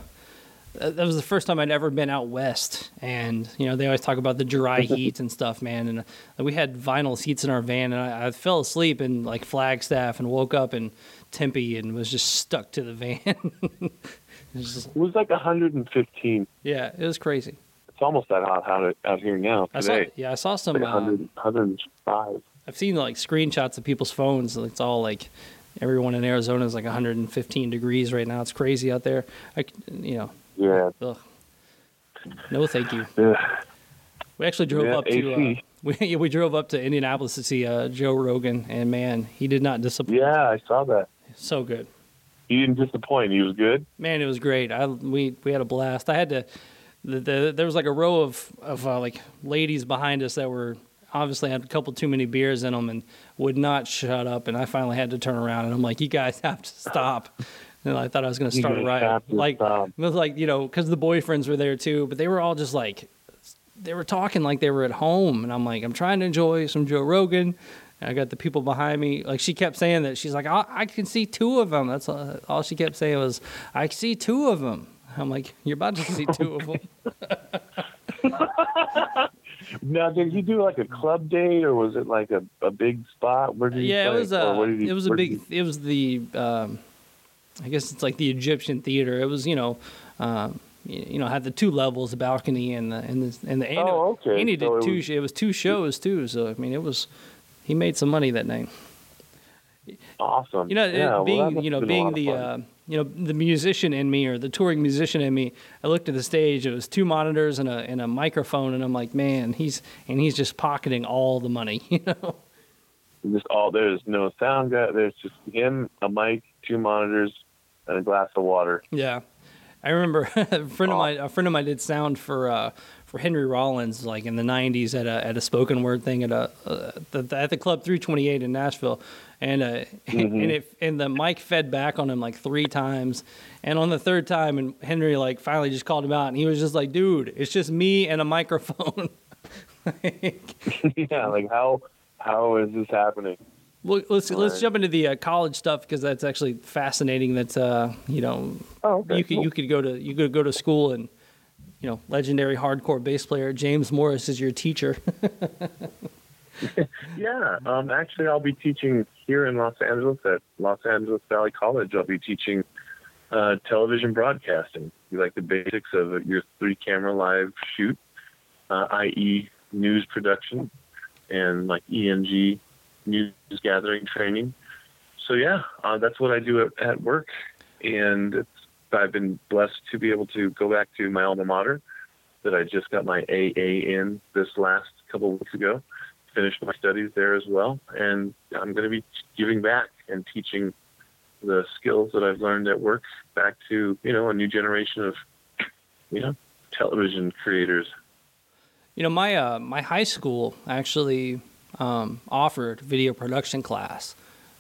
that was the first time I'd ever been out west, and you know they always talk about the dry heat and stuff, man. And uh, we had vinyl seats in our van, and I, I fell asleep in like Flagstaff and woke up in Tempe and was just stuck to the van. it was just- it was like 115. yeah, it was crazy. It's almost that hot out, out here now I saw, today. yeah, I saw some. like Uh, 105. I've seen like screenshots of people's phones. and It's all like everyone in Arizona is like 115 degrees right now. It's crazy out there. I, you know, Yeah. ugh. no, thank you. yeah. We actually drove Yeah, up to uh, we we drove up to Indianapolis to see uh, Joe Rogan, and man, he did not disappoint. Yeah, I saw that. so good. He didn't disappoint. He was good. Man, it was great. I we we had a blast. I had to. The, the, there was like a row of of uh, like ladies behind us that were obviously had a couple too many beers in them and would not shut up. And I finally had to turn around and I'm like, you guys have to stop. And I thought I was going to start a riot. Like stop. it was like you know because the boyfriends were there too, but they were all just like they were talking like they were at home, and I'm like, I'm trying to enjoy some Joe Rogan. And I got the people behind me. Like she kept saying that she's like, I, I can see two of them. That's all, all she kept saying was, I see two of them. I'm like, you're about to see two of them. Now, did you do like a club date, or was it like a, a big spot? Where did you yeah, it was uh, you- it was a big. you- It was the. Um, I guess it's like the Egyptian theater. It was you know. Um, you know, had the two levels, the balcony and the and the and the. Oh, it- okay. And he did it two. was- it was two shows too. So I mean, it was. He made some money that night. awesome. You know, yeah, well, being must you know have been a lot being the uh, you know the musician in me or the touring musician in me, I looked at the stage. It was two monitors and a and a microphone, and I'm like, man, he's and he's just pocketing all the money. You know. just all there's no sound guy. There's just him, a mic, two monitors, and a glass of water. Yeah, I remember a friend of mine. A friend of mine did sound for uh, for Henry Rollins, like in the '90s, at a at a spoken word thing at a uh, the, at the Club 328 in Nashville, and uh, and it and the mic fed back on him like three times, and on the third time, and Henry like finally just called him out, and he was just like, "Dude, it's just me and a microphone." yeah, like how how is this happening? Well, let's let's Right. jump into the uh, college stuff because that's actually fascinating. That's uh, you know, Oh, okay, you could cool. you could go to you could go to school and you know, legendary hardcore bass player James Morris is your teacher. Yeah, um, actually, I'll be teaching here in Los Angeles at Los Angeles Valley College. I'll be teaching uh, television broadcasting, You like the basics of your three camera live shoot, uh, i.e., news production, and like ENG news gathering training. So yeah, uh, that's what I do at, at work, and it's, I've been blessed to be able to go back to my alma mater that I just got my AA in this last couple weeks ago finished my studies there as well, and I'm going to be giving back and teaching the skills that I've learned at work back to you know a new generation of you know television creators. you know, my uh, my high school actually um, offered video production class.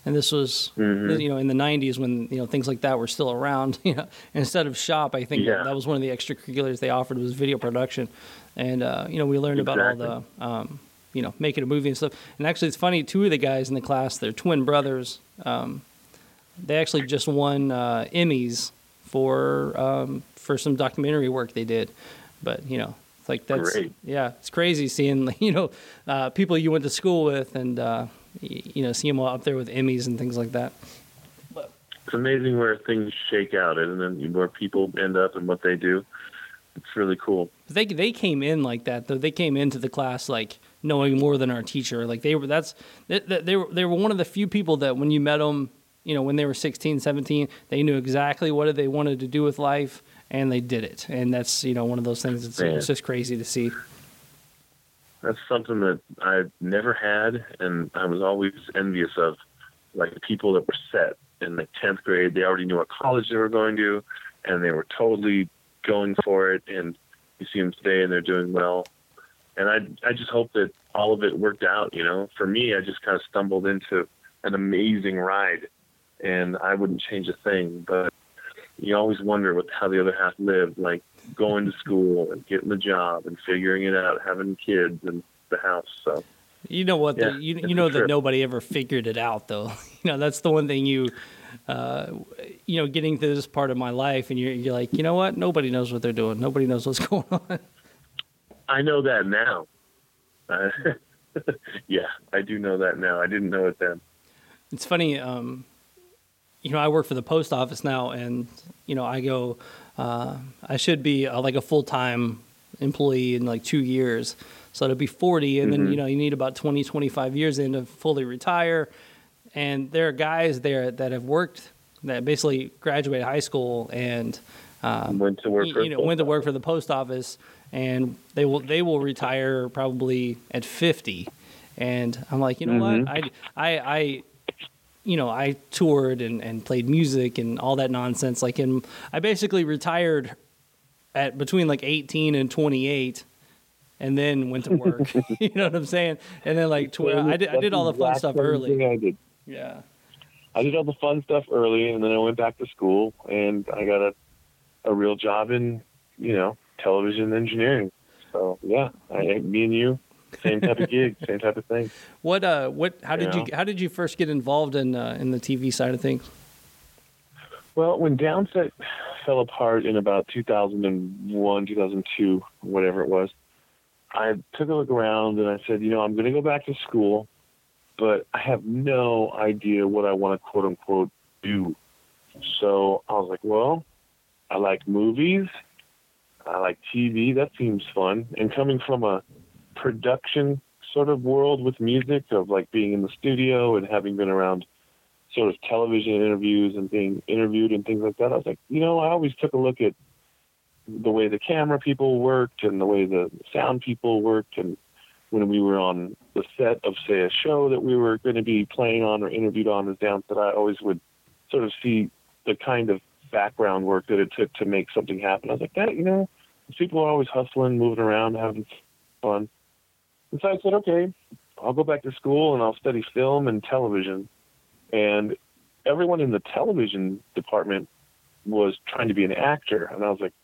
And this was, Mhm. you know, in the '90s when you know things like that were still around. You know, instead of shop, I think Yeah. that was one of the extracurriculars they offered was video production, and uh, you know we learned about all the, um, you know, making a movie and stuff. And actually, it's funny. Two of the guys in the class, they're twin brothers. Um, they actually just won uh, Emmys for um, for some documentary work they did. But you know, it's like that's Great. yeah, it's crazy seeing you know uh, people you went to school with and uh, you know see them all up there with Emmys and things like that. It's amazing where things shake out, and then where people end up and what they do. It's really cool. They they came in like that though. They came into the class like knowing more than our teacher. Like they were that's they, they they were they were one of the few people that when you met them, you know, when they were 16, 17, they knew exactly what they wanted to do with life and they did it. And that's, you know, one of those things that's Man. it's just crazy to see. That's something that I've never had, and I was always envious of. Like people that were set in the tenth grade, they already knew what college they were going to, and they were totally going for it. And you see them today, and they're doing well. And I, I just hope that all of it worked out. You know, for me, I just kind of stumbled into an amazing ride, and I wouldn't change a thing. But you always wonder what how the other half lived, like going to school and getting the job and figuring it out, having kids and the house. So You know what? Yeah, the, you you know that nobody ever figured it out, though. You know that's the one thing you, uh, you know, getting to this part of my life, and you're you're like, you know what? Nobody knows what they're doing. Nobody knows what's going on. I know that now. Uh, yeah, I do know that now. I didn't know it then. It's funny. Um, you know, I work for the post office now, and you know, I go. Uh, I should be uh, like a full time employee in like two years, so it'll be forty, and then you know, you need about 20, 25 years in to fully retire. And there are guys there that have worked that basically graduated high school and um, Went to work y- for you know went to work for the post office, and they will they will retire probably at fifty. And I'm like, you know what? I I I you know, I toured and, and played music and all that nonsense. Like, in I basically retired at between like 18 and 28, and then went to work. you know what I'm saying? And then like, tw- I did I did all the fun stuff early. I did. Yeah. I did all the fun stuff early, and then I went back to school, and I got a a real job in you know television engineering. So yeah, I, me and you, same type of gig, same type of thing. What uh what how did you Yeah. how did you first get involved in uh, in the TV side of things? Well, when Downset fell apart in about 2001, 2002, whatever it was. I took a look around and I said, you know, I'm going to go back to school, but I have no idea what I want to quote unquote do. So I was like, well, I like movies. I like TV. That seems fun. And coming from a production sort of world with music of like being in the studio and having been around sort of television interviews and being interviewed and things like that, I was like, you know, I always took a look at the way the camera people worked and the way the sound people worked and when we were on the set of say a show that we were going to be playing on or interviewed on as Downset I always would sort of see the kind of background work that it took to make something happen. I was like, that you know, people are always hustling, moving around, having fun. And so I said, okay, I'll go back to school and I'll study film and television. And everyone in the television department was trying to be an actor. And I was like,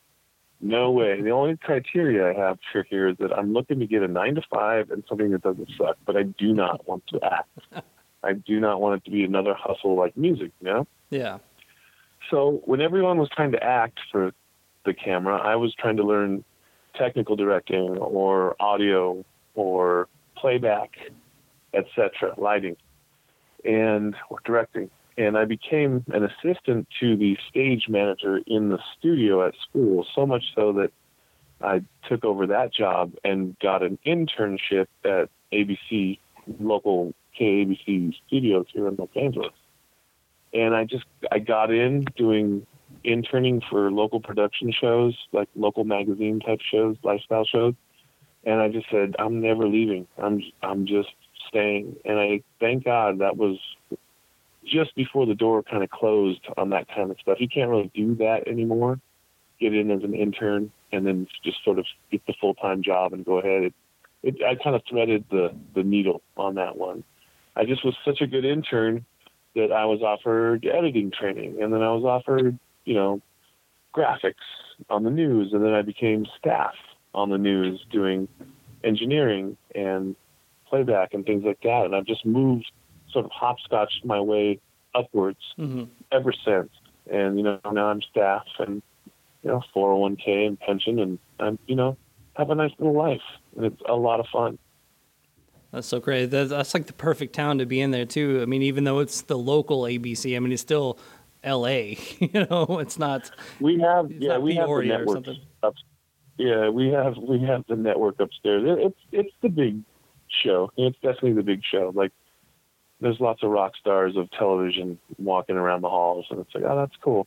no way. The only criteria I have for here is that I'm looking to get a nine to five and something that doesn't suck, but I do not want to act. I do not want it to be another hustle like music, you know? Yeah. So when everyone was trying to act for the camera, I was trying to learn technical directing or audio or playback, etc., lighting, and or directing. And I became an assistant to the stage manager in the studio at school, so much so that I took over that job and got an internship at ABC, local KABC studios here in Los Angeles. And I just I got in doing interning for local production shows, like local magazine type shows, lifestyle shows. And I just said, I'm never leaving. I'm I'm just staying. And I thank God that was just before the door kind of closed on that kind of stuff. You can't really do that anymore. Get in as an intern and then just sort of get the full time job and go ahead. It, it, I kind of threaded the the needle on that one. I just was such a good intern that I was offered editing training, and then I was offered, you know, graphics on the news, and then I became staff on the news doing engineering and playback and things like that. And I've just moved, sort of hopscotched my way upwards Mm-hmm. ever since. And you know, now I'm staff and you know, 401k and pension, and I'm you know have a nice little life, and it's a lot of fun. That's so great. That's, that's like the perfect town to be in there too. I mean, even though it's the local ABC, I mean, it's still L.A. You know, it's not. We have yeah, we have the something. up. Yeah, we have we have the network upstairs. It, it's it's the big show. It's definitely the big show. Like there's lots of rock stars of television walking around the halls, and it's like, oh, that's cool.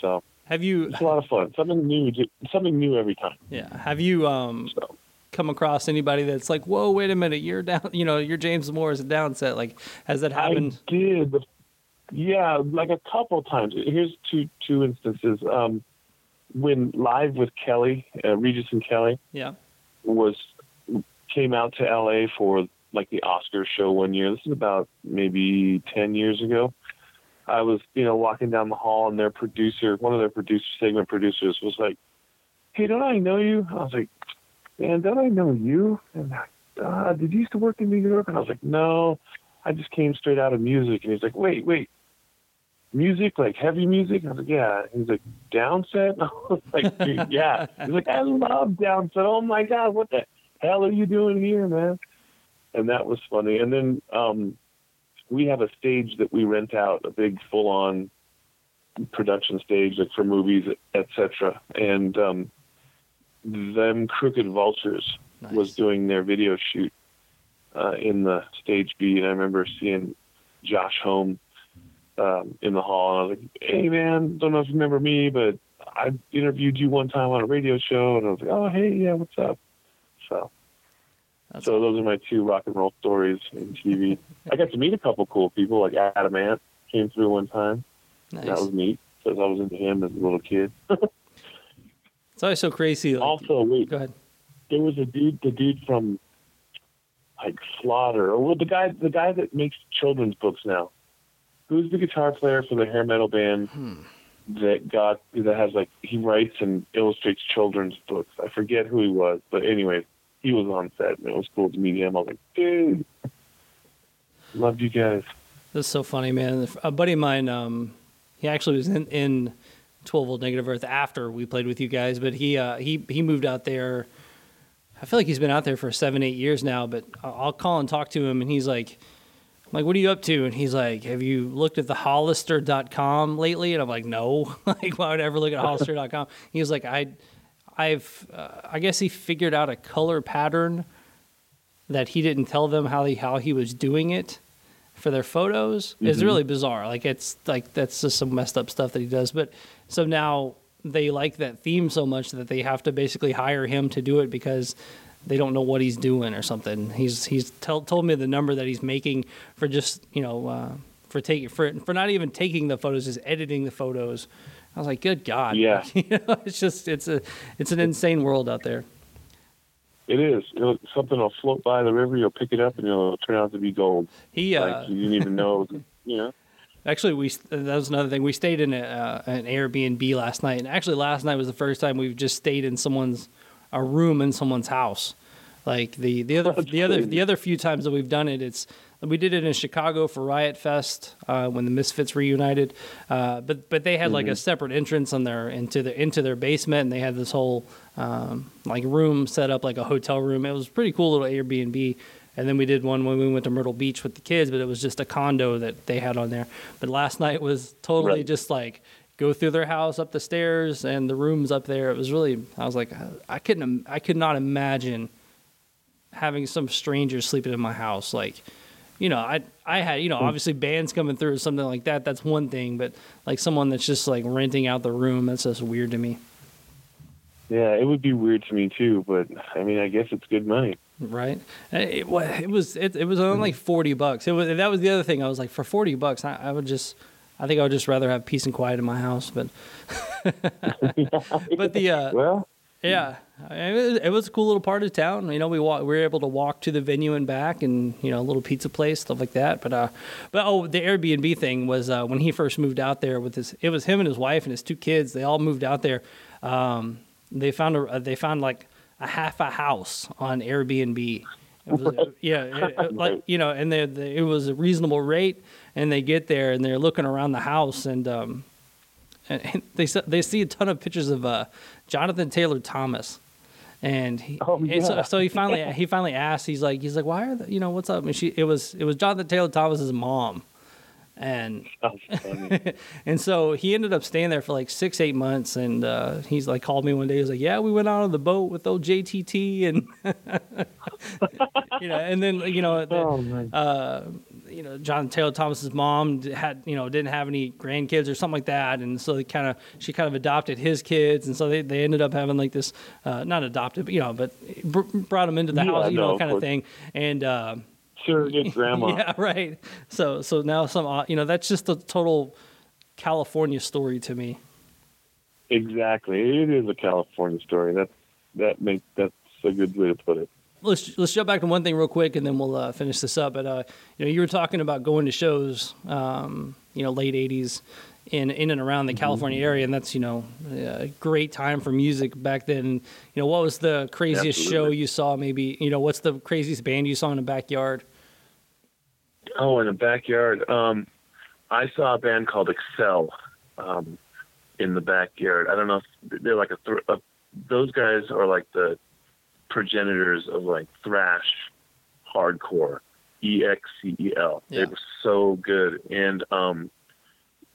So Have you? it's a lot of fun. Something new, something new every time. Yeah. Have you um So come across anybody that's like, whoa, wait a minute, you're down. You know, you're James Morris a downset. Like, has that happened? I did. Yeah, like a couple times. Here's two two instances. Um, when live with Kelly, uh, Regis and Kelly Yeah. was came out to LA for like the Oscar show one year. This is about maybe ten years ago. I was, you know, walking down the hall, and their producer, one of their producer segment producers, was like, "Hey, don't I know you?" I was like, "Man, don't I know you?" And uh, did you used to work in New York? And I was like, "No, I just came straight out of music." And he's like, "Wait, wait, music like heavy music?" I was like, "Yeah." He's like, "Downset?" And I was like, "Dude, "Yeah." He's like, "I love Downset. Oh my god, what the hell are you doing here, man?" And that was funny. And then um, we have a stage that we rent out, a big full-on production stage, like for movies, etc. And um, them Crooked Vultures was doing their video shoot uh, in the stage B, and I remember seeing Josh Homme um, in the hall, and I was like, "Hey, man, don't know if you remember me, but I interviewed you one time on a radio show," and I was like, "Oh, hey, yeah, what's up?" So, That's so those are my two rock and roll stories in TV. I got to meet a couple cool people, like Adam Ant came through one time. nice. That was neat because I was into him as a little kid. It's always so crazy. Like, also, wait, go ahead. there was a dude, the dude from like Slaughter, or well, the guy, the guy that makes children's books now. Who's the guitar player for the hair metal band that got that has like he writes and illustrates children's books? I forget who he was, but anyway, he was on set and it was cool to meet him. I was like, dude, loved you guys. That's so funny, man. A buddy of mine, um, he actually was in, in 12 Volt Negative Earth after we played with you guys, but he uh, he he moved out there. I feel like he's been out there for seven, eight years now. But I'll call and talk to him, and he's like, like, what are you up to? And he's like, have you looked at the Hollister.com lately? And I'm like, no. like, why would I ever look at Hollister.com? He was like, I, I've, uh, I guess he figured out a color pattern that he didn't tell them how he how he was doing it for their photos. It's Mhm. really bizarre. Like it's like that's just some messed up stuff that he does. But so now they like that theme so much that they have to basically hire him to do it because they don't know what he's doing or something. He's he's tell, told me the number that he's making for just you know uh, for taking for for not even taking the photos, just editing the photos. I was like, good God, Yeah. you know, it's just it's a it's an insane world out there. It is. It'll, something will float by the river. You'll pick it up, and it'll turn out to be gold. He uh, like you didn't even know. You know. Actually, we that was another thing. We stayed in a, uh, an Airbnb last night, and actually, last night was the first time we've just stayed in someone's a room in someone's house. Like the the other the other the other few times that we've done it, it's we did it in Chicago for Riot Fest uh, when the Misfits reunited, uh, but but they had like a Mhm. separate entrance on their into the into their basement, and they had this whole um, like room set up like a hotel room. It was a pretty cool little Airbnb. And then we did one when we went to Myrtle Beach with the kids, but it was just a condo that they had on there. But last night was totally Right. just like go through their house up the stairs and the rooms up there. It was really I was like I couldn't I could not imagine having some stranger sleeping in my house. Like you know I I had you know hmm. obviously bands coming through or something like that. That's one thing but like someone that's just like renting out the room that's just weird to me. Yeah, it would be weird to me too, but I mean, I guess it's good money. right? It, it was it, it was only hmm. 40 bucks. It was that was the other thing. I was like for 40 bucks I, I would just I think I would just rather have peace and quiet in my house but but the uh Well, Yeah, it was, a cool little part of town. You know, we walk, we were able to walk to the venue and back, and you know, a little pizza place, stuff like that. But uh, but oh, the Airbnb thing was uh, when he first moved out there with his. It was him and his wife and his two kids. They all moved out there. Um, they found a they found like a half a house on Airbnb. It was, yeah, it- like you know, and they, they, it was a reasonable rate. And they get there and they're looking around the house and um, and, they they see a ton of pictures of uh, Jonathan Taylor Thomas, and he, Oh, and so, yeah. so he finally he finally asked. He's like he's like why are the, you know what's up? And she it was it was Jonathan Taylor Thomas's mom, and and so he ended up staying there for like six eight months. And uh, he's like called me one day. He was like yeah we went out on the boat with old JTT and you know and then you know the, oh uh, you know, John Taylor Thomas's mom had, you know, didn't have any grandkids or something like that, and so they kind of, she kind of adopted his kids, and so they, they ended up having like this, uh, not adopted, but you know, but br- brought them into the Yeah, house, you no, know, kind of thing, and uh, Surrogate grandma. yeah, right. So so now some, uh, you know, that's just a total California story to me. Exactly. It is a California story. That that makes that's a good way to put it. let's let's jump back to one thing real quick, and then we'll uh, finish this up. But uh, you know, you were talking about going to shows, um, you know, late '80s in in and around the California area, and that's you know a great time for music back then. You know, what was the craziest show you saw? Maybe you know, what's the craziest band you saw in the backyard? Oh, in the backyard. Um, I saw a band called Excel um, in the backyard. I don't know if they're like a, thr a those guys are like the progenitors of like thrash hardcore. E X C E L. Yeah. They were so good, and um,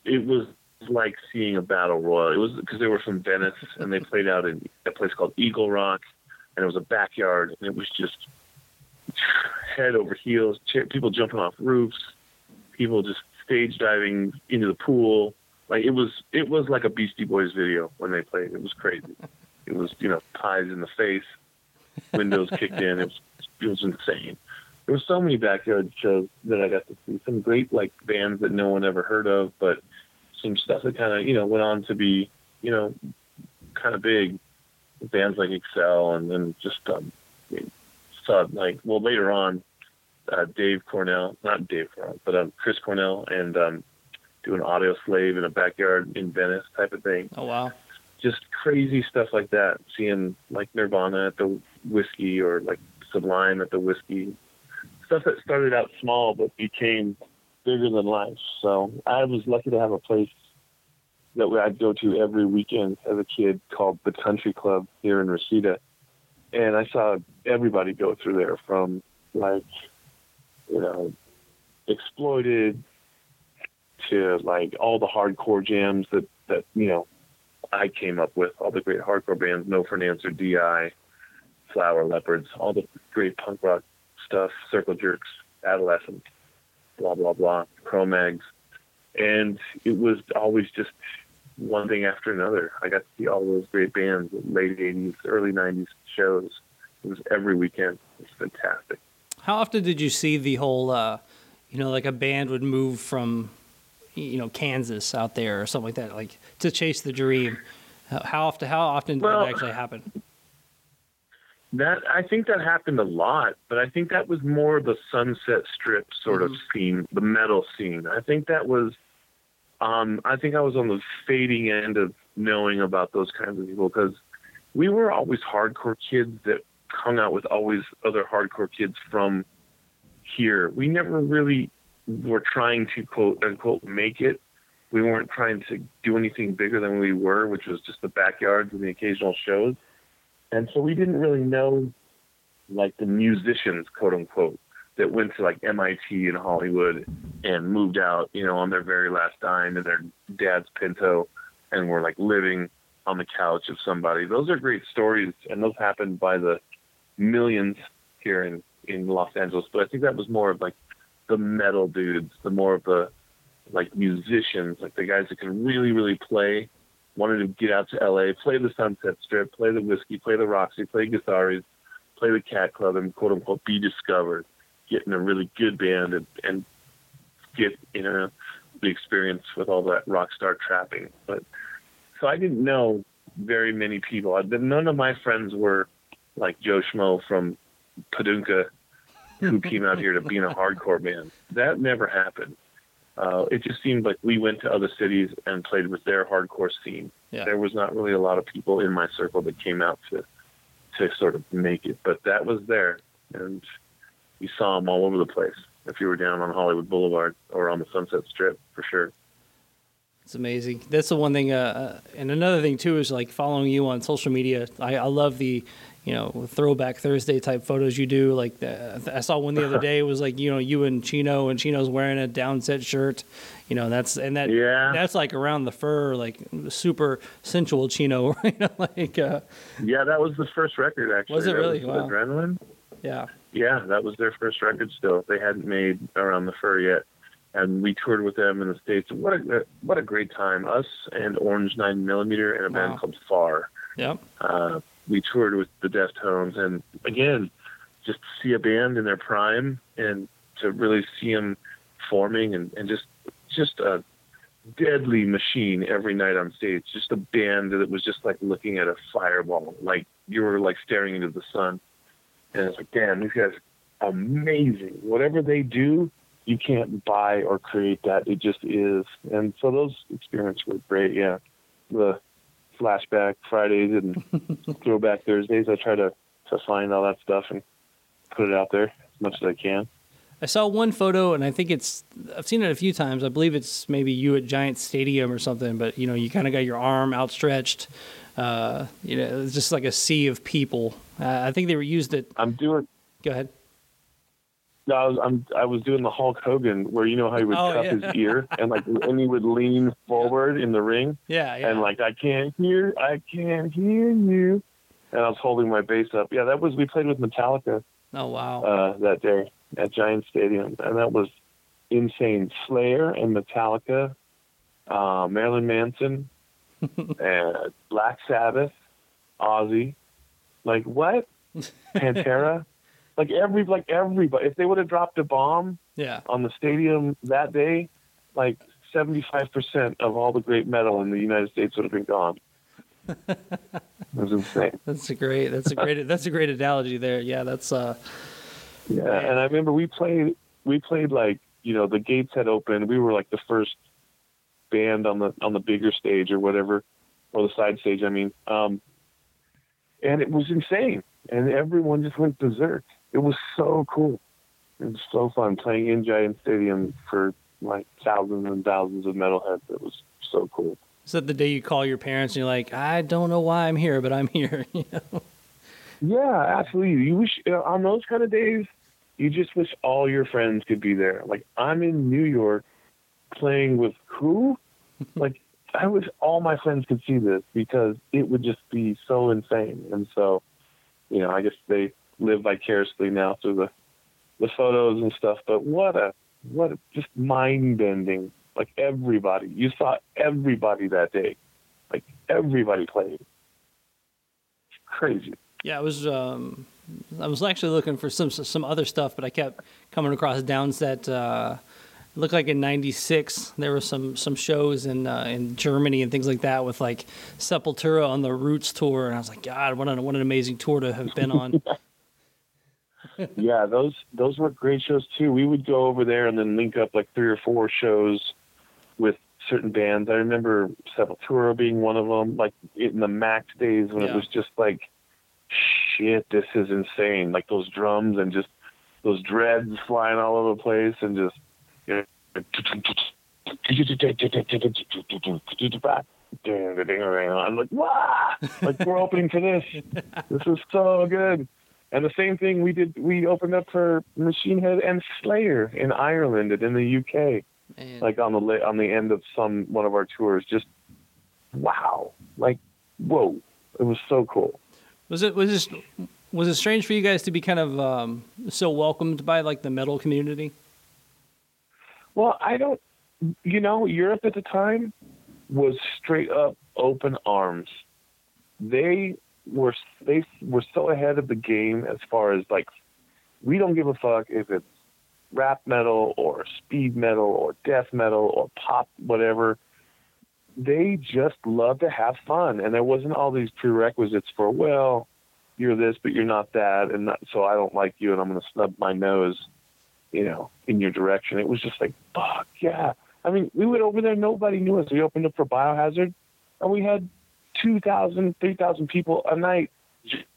it was like seeing a battle royal. It was because they were from Venice and they played out in a place called Eagle Rock, and it was a backyard, and it was just head over heels, people jumping off roofs, people just stage diving into the pool. Like it was, it was like a Beastie Boys video when they played. It was crazy. It was, you know, pies in the face, windows kicked in. It was, it was insane. There were so many backyard shows that I got to see. Some great like bands that no one ever heard of, but some stuff that kind of, you know, went on to be, you know, kind of big. Bands like Excel and then just um, saw like well later on uh, Dave Cornell, not Dave Cornell, but um, Chris Cornell, and um, doing Audio Slave in a backyard in Venice type of thing. Oh wow, Just crazy stuff like that. Seeing like Nirvana at the Whisky or like Sublime at the Whisky. Stuff that started out small but became bigger than life. So I was lucky to have a place that I'd go to every weekend as a kid called the Country Club here in Reseda, and I saw everybody go through there from like you know exploited to like all the hardcore jams that that you know I came up with all the great hardcore bands, No for an Answer, Di, Flower Leperds, all the great punk rock stuff, Circle Jerks, Adolescent, blah blah blah, Cro-Mags, and it was always just one thing after another. I got to see all those great bands, late '80s, early '90s shows. It was every weekend. It was fantastic. How often did you see the whole, uh, you know, like a band would move from, you know, Kansas out there or something like that, like to chase the dream? How- often? How often did Well- that actually happen? That I think that happened a lot, but I think that was more the Sunset Strip sort of scene, the metal scene. I think that was, um, I think I was on the fading end of knowing about those kinds of people because we were always hardcore kids that hung out with always other hardcore kids from here. We never really were trying to quote unquote make it. We weren't trying to do anything bigger than we were, which was just the backyards and the occasional shows. And so we didn't really know like the musicians, quote unquote, that went to like MIT in Hollywood and moved out, you know, on their very last dime in their dad's Pinto and were like living on the couch of somebody. Those are great stories and those happened by the millions here in, in Los Angeles. But I think that was more of like the metal dudes, the more of the like musicians, like the guys that can really, really play wanted to get out to LA, play the Sunset Strip, play the Whisky, play the Roxy, play Gazzarri's, play the Cat Club, and quote unquote be discovered, get in a really good band and, and get you know the experience with all that rock star trapping. But so I didn't know very many people. I, none of my friends were like Joe Schmo from Padunka who came out here to be in a hardcore band. That never happened. Uh, it just seemed like we went to other cities and played with their hardcore scene. Yeah. There was not really a lot of people in my circle that came out to to sort of make it, but that was there, and you saw them all over the place. If you were down on Hollywood Boulevard or on the Sunset Strip, for sure. It's amazing. That's the one thing. Uh, uh, and another thing too is like following you on social media. I, I love the, you know, throwback Thursday type photos you do. Like the, I saw one the other day. It was like you know you and Chino, and Chino's wearing a Downset shirt. You know that's and that Yeah. that's like around the fur, like super sensual Chino. You know, like uh, Yeah, that was the first record actually. Was it That really? was Wow. Adrenaline. yeah, Yeah, that was their first record. Still, they hadn't made around the fur yet, and we toured with them in the states. What a what a great time! Us and Orange Nine Millimeter and a Wow. band called Far. Yep. Uh, we toured with the Deftones, and again, just see a band in their prime and to really see them forming and, and just just a deadly machine every night on stage. Just a band that was just like looking at a fireball, like you were like staring into the sun. And it's like, damn, these guys amazing. Whatever they do, you can't buy or create that. It just is. And so those experiences were great. Yeah, the flashback Fridays and throwback Thursdays. I try to to find all that stuff and put it out there as much as I can. I saw one photo, and I think it's I've seen it a few times. I believe it's maybe you at Giant Stadium or something. But you know, you kind of got your arm outstretched. Uh, you know, it's just like a sea of people. Uh, I think they were used it. I'm doing. Go ahead. No, I was I'm I was doing the Hulk Hogan where you know how he would Oh, cup yeah. his ear and like and he would lean forward in the ring Yeah, yeah. and like I can't hear I can't hear you and I was holding my bass up. Yeah, that was we played with Metallica oh wow. uh, that day at Giant Stadium, and that was insane. Slayer and Metallica, uh, Marilyn Manson, and Black Sabbath, Ozzy, like what? Pantera, like every like everybody. If they would have dropped a bomb yeah. on the stadium that day, like seventy five percent of all the great metal in the United States would have been gone. that's insane. That's a great. That's a great. that's a great analogy there. Yeah. That's uh. Yeah, and I remember we played we played like you know the gates had opened. We were like the first band on the on the bigger stage or whatever, or the side stage. I mean, um, and it was insane, and everyone just went berserk. It was so cool. It was so fun playing in Giant Stadium for like thousands and thousands of metalheads. It was so cool. Is that the day you call your parents and you're like, I don't know why I'm here, but I'm here? you know? Yeah, absolutely. You wish uh, on those kind of days, you just wish all your friends could be there. Like I'm in New York playing with who? like I wish all my friends could see this because it would just be so insane. And so, you know, I guess they live vicariously now through the the photos and stuff. But what a what a, just mind bending. Like everybody, you saw everybody that day. Like everybody played. Crazy. Yeah, I was um, I was actually looking for some some other stuff, but I kept coming across Downset. Uh, looked like in '96 there were some some shows in uh, in Germany and things like that with like Sepultura on the Roots tour, and I was like, God, what an what an amazing tour to have been on. yeah, those those were great shows too. We would go over there and then link up like three or four shows with certain bands. I remember Sepultura being one of them, like in the Max days when Yeah. it was just like, shit, this is insane. Like those drums and just those dreads flying all over the place and just, you know, I'm like, wow, like we're opening for this. This is so good. And the same thing we did, we opened up for Machine Head and Slayer in Ireland and in the UK Man. like on the on the end of some one of our tours. Just wow, like whoa, it was so cool. Was it was this was it strange for you guys to be kind of um, so welcomed by like the metal community? Well, I don't, you know, Europe at the time was straight up open arms. They were they were so ahead of the game as far as like we don't give a fuck if it's rap metal or speed metal or death metal or pop whatever. They just love to have fun, and there wasn't all these prerequisites for well, you're this but you're not that, and not, so I don't like you, and I'm going to snub my nose you know, in your direction. It was just like, fuck yeah. I mean, we went over there, nobody knew us. We opened up for Biohazard, and we had 2,000, 3,000 people a night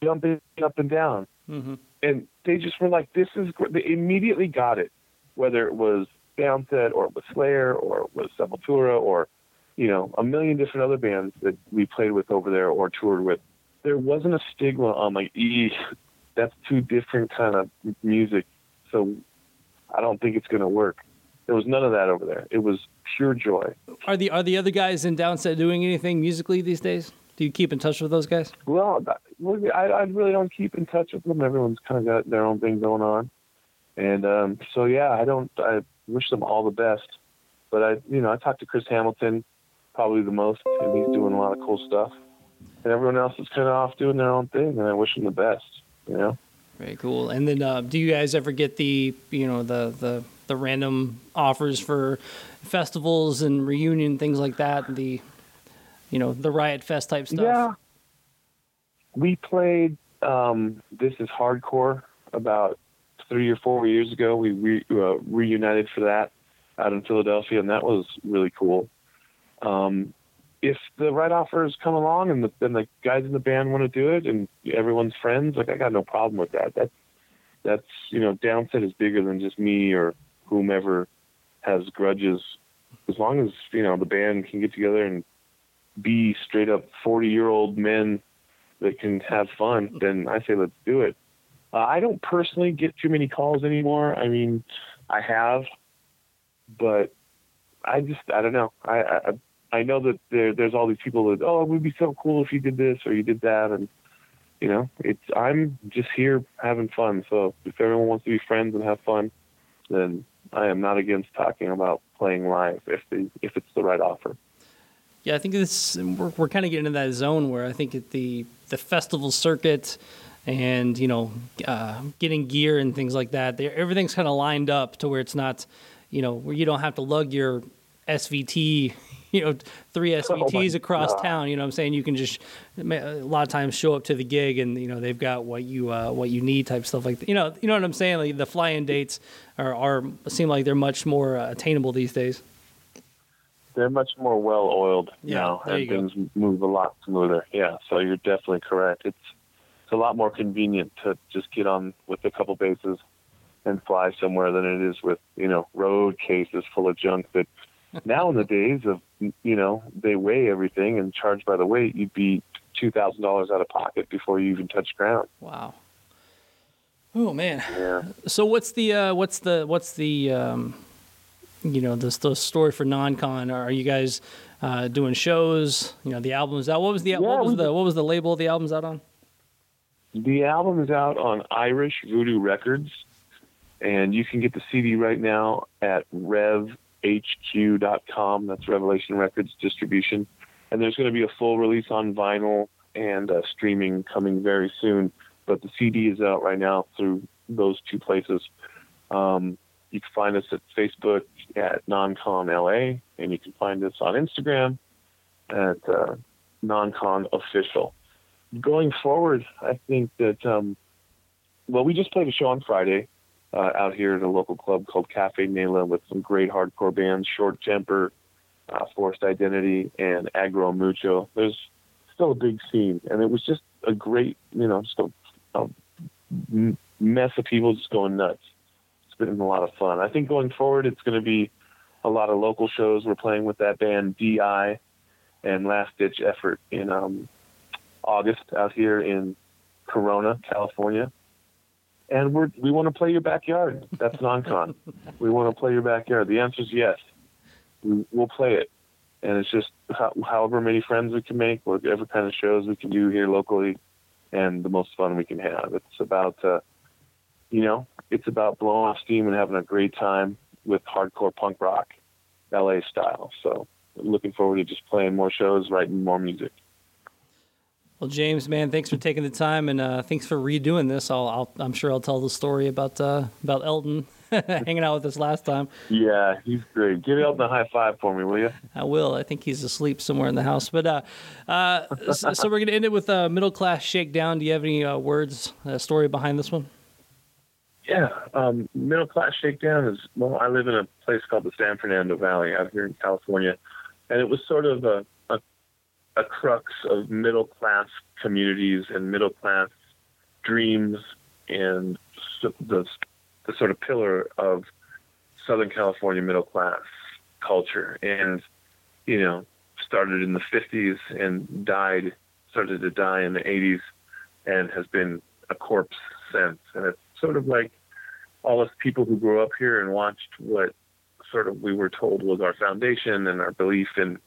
jumping up and down. Mm-hmm. And they just were like, this is great. They immediately got it, whether it was Downset or it was Slayer or it was Sepultura or, you know, a million different other bands that we played with over there or toured with. There wasn't a stigma on like, ee, that's two different kind of music. So I don't think it's going to work. There was none of that over there. It was pure joy. Are the are the other guys in Downset doing anything musically these days? Do you keep in touch with those guys? Well, I, I really don't keep in touch with them. Everyone's kind of got their own thing going on, and um, so yeah, I don't. I wish them all the best, but I, you know, I talk to Chris Hamilton probably the most, and he's doing a lot of cool stuff, and everyone else is kind of off doing their own thing, and I wish them the best. You know. Very cool. And then, uh, do you guys ever get the you know the the the random offers for festivals and reunion things like that? The you know the Riot Fest type stuff. Yeah. We played um, This is Hardcore about three or four years ago. We re- uh, reunited for that out in Philadelphia, and that was really cool. Um, if the right offers come along and the, and the guys in the band want to do it and everyone's friends, like I got no problem with that. That's that's you know, Downset is bigger than just me or whomever has grudges. As long as you know the band can get together and be straight up 40 year old men that can have fun, then I say let's do it. Uh, I don't personally get too many calls anymore. I mean, I have, but I just I don't know. I I, I know that there there's all these people that oh it would be so cool if you did this or you did that, and you know it's I'm just here having fun. So if everyone wants to be friends and have fun, then I am not against talking about playing live if the if it's the right offer. Yeah, I think this we're, we're kind of getting into that zone where I think the the festival circuit and you know uh, getting gear and things like that, everything's kind of lined up to where it's not, you know, where you don't have to lug your SVT, you know, three SVTs across God. town. You know, what I'm saying you can just a lot of times show up to the gig and you know they've got what you uh, what you need type stuff like that. You know, you know what I'm saying. Like the fly-in dates are are seem like they're much more uh, attainable these days. they're much more well oiled Yeah, now, and you go. things move a lot smoother. Yeah, so you're definitely correct. It's it's a lot more convenient to just get on with a couple basses and fly somewhere than it is with you know road cases full of junk that now in the days of you know they weigh everything and charge by the weight, you'd be two thousand dollars out of pocket before you even touch ground. Wow. Oh man. Yeah. So what's the uh, what's the what's the um, you know the, the story for non-con? Are you guys uh, doing shows? You know the album's out. What was the what was the what was the label the album's out on? The album is out on Irish Voodoo Records, and you can get the CD right now at revhq.com. That's Revelation Records distribution. And there's going to be a full release on vinyl and uh, streaming coming very soon. But the CD is out right now through those two places. Um, you can find us at Facebook at NonCon LA, and you can find us on Instagram at uh, NonCon Official going forward, I think that um, well, we just played a show on Friday uh, out here at a local club called Cafe Nela with some great hardcore bands, Short Temper, uh, Forced Identity, and Agro Mucho. There's still a big scene, and it was just a great, you know, just a, a mess of people just going nuts. It's been a lot of fun. I think going forward, it's going to be a lot of local shows. We're playing with that band DI and Last Ditch Effort in um, August out here in Corona, California. And we're, we want to play your backyard. That's non-con. we want to play your backyard. The answer is yes. We, we'll play it. And it's just how, however many friends we can make, whatever kind of shows we can do here locally, and the most fun we can have. It's about, uh, you know, it's about blowing off steam and having a great time with hardcore punk rock, LA style. So looking forward to just playing more shows, writing more music. Well, James, man, thanks for taking the time and uh, thanks for redoing this. I'll, I'll I'm sure I'll tell the story about uh, about Elton hanging out with us last time. Yeah, he's great. Give Elton a high five for me, will you? I will. I think he's asleep somewhere in the house. But uh, uh, so, so we're gonna end it with a middle class shakedown. Do you have any uh, words, uh, story behind this one? Yeah, um, middle class shakedown is well. I live in a place called the San Fernando Valley out here in California, and it was sort of a a, crux of middle class communities and middle class dreams and the the sort of pillar of Southern California middle class culture, and you know started in the 50s and died started to die in the 80s and has been a corpse since. And it's sort of like all of us people who grew up here and watched what sort of we were told was our foundation and our belief in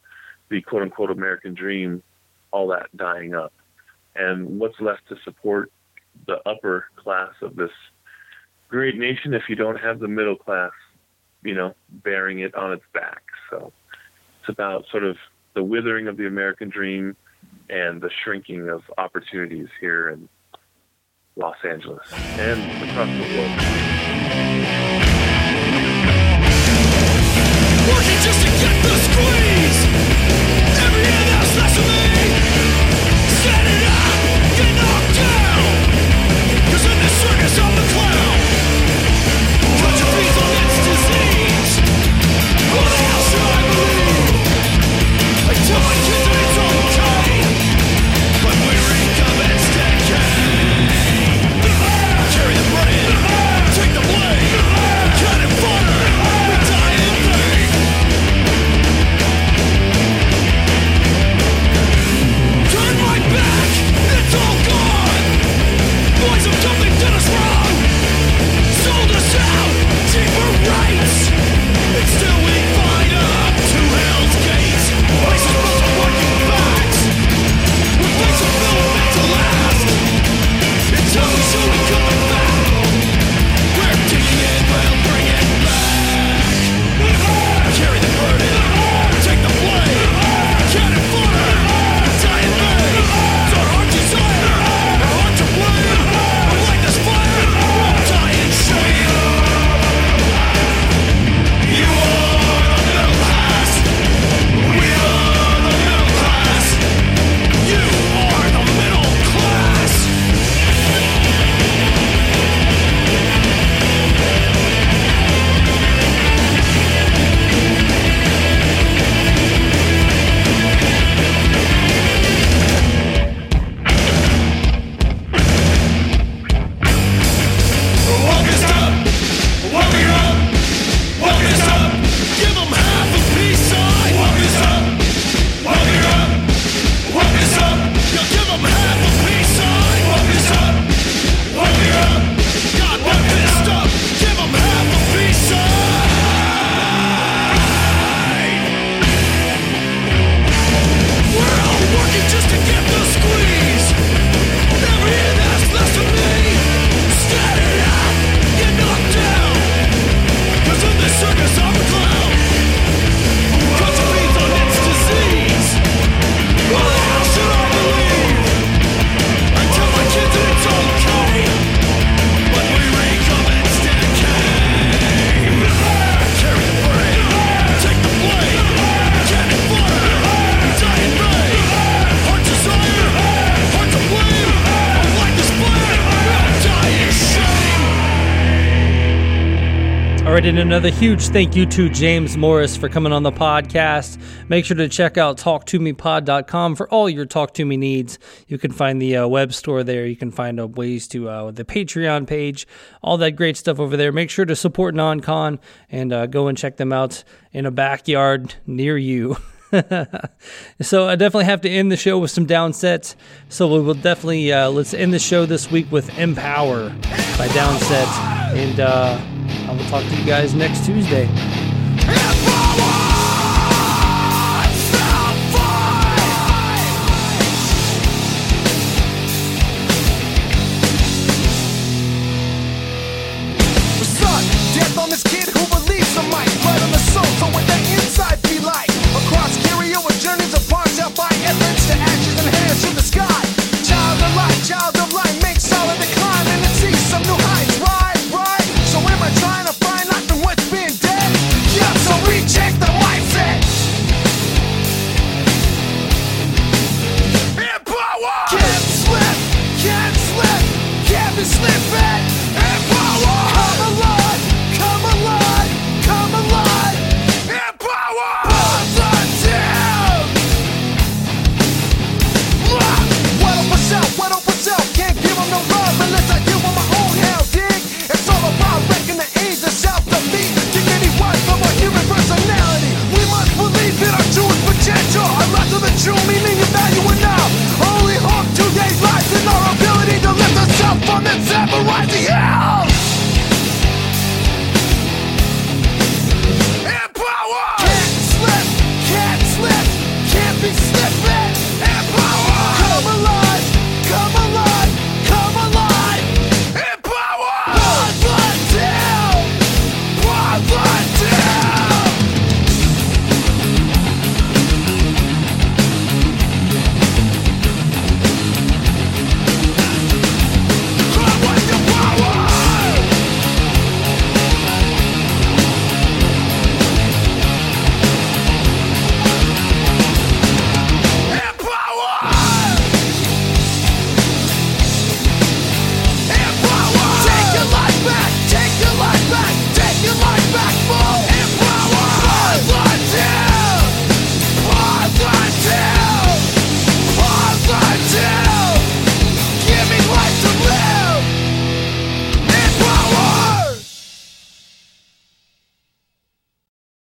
the quote unquote American dream, all that dying up. And what's left to support the upper class of this great nation if you don't have the middle class, you know, bearing it on its back. So it's about sort of the withering of the American dream and the shrinking of opportunities here in Los Angeles and across the world. Working just to get the squeeze. And another huge thank you to James Morris for coming on the podcast. Make sure to check out talktomepod.com for all your Talk to Me needs. You can find the uh, web store there. You can find uh, ways to uh, the Patreon page, all that great stuff over there. Make sure to support NonCon and uh, go and check them out in a backyard near you. so I definitely have to end the show with some downsets. So we will definitely uh, let's end the show this week with "Empower" by Downset, and uh, I will talk to you guys next Tuesday.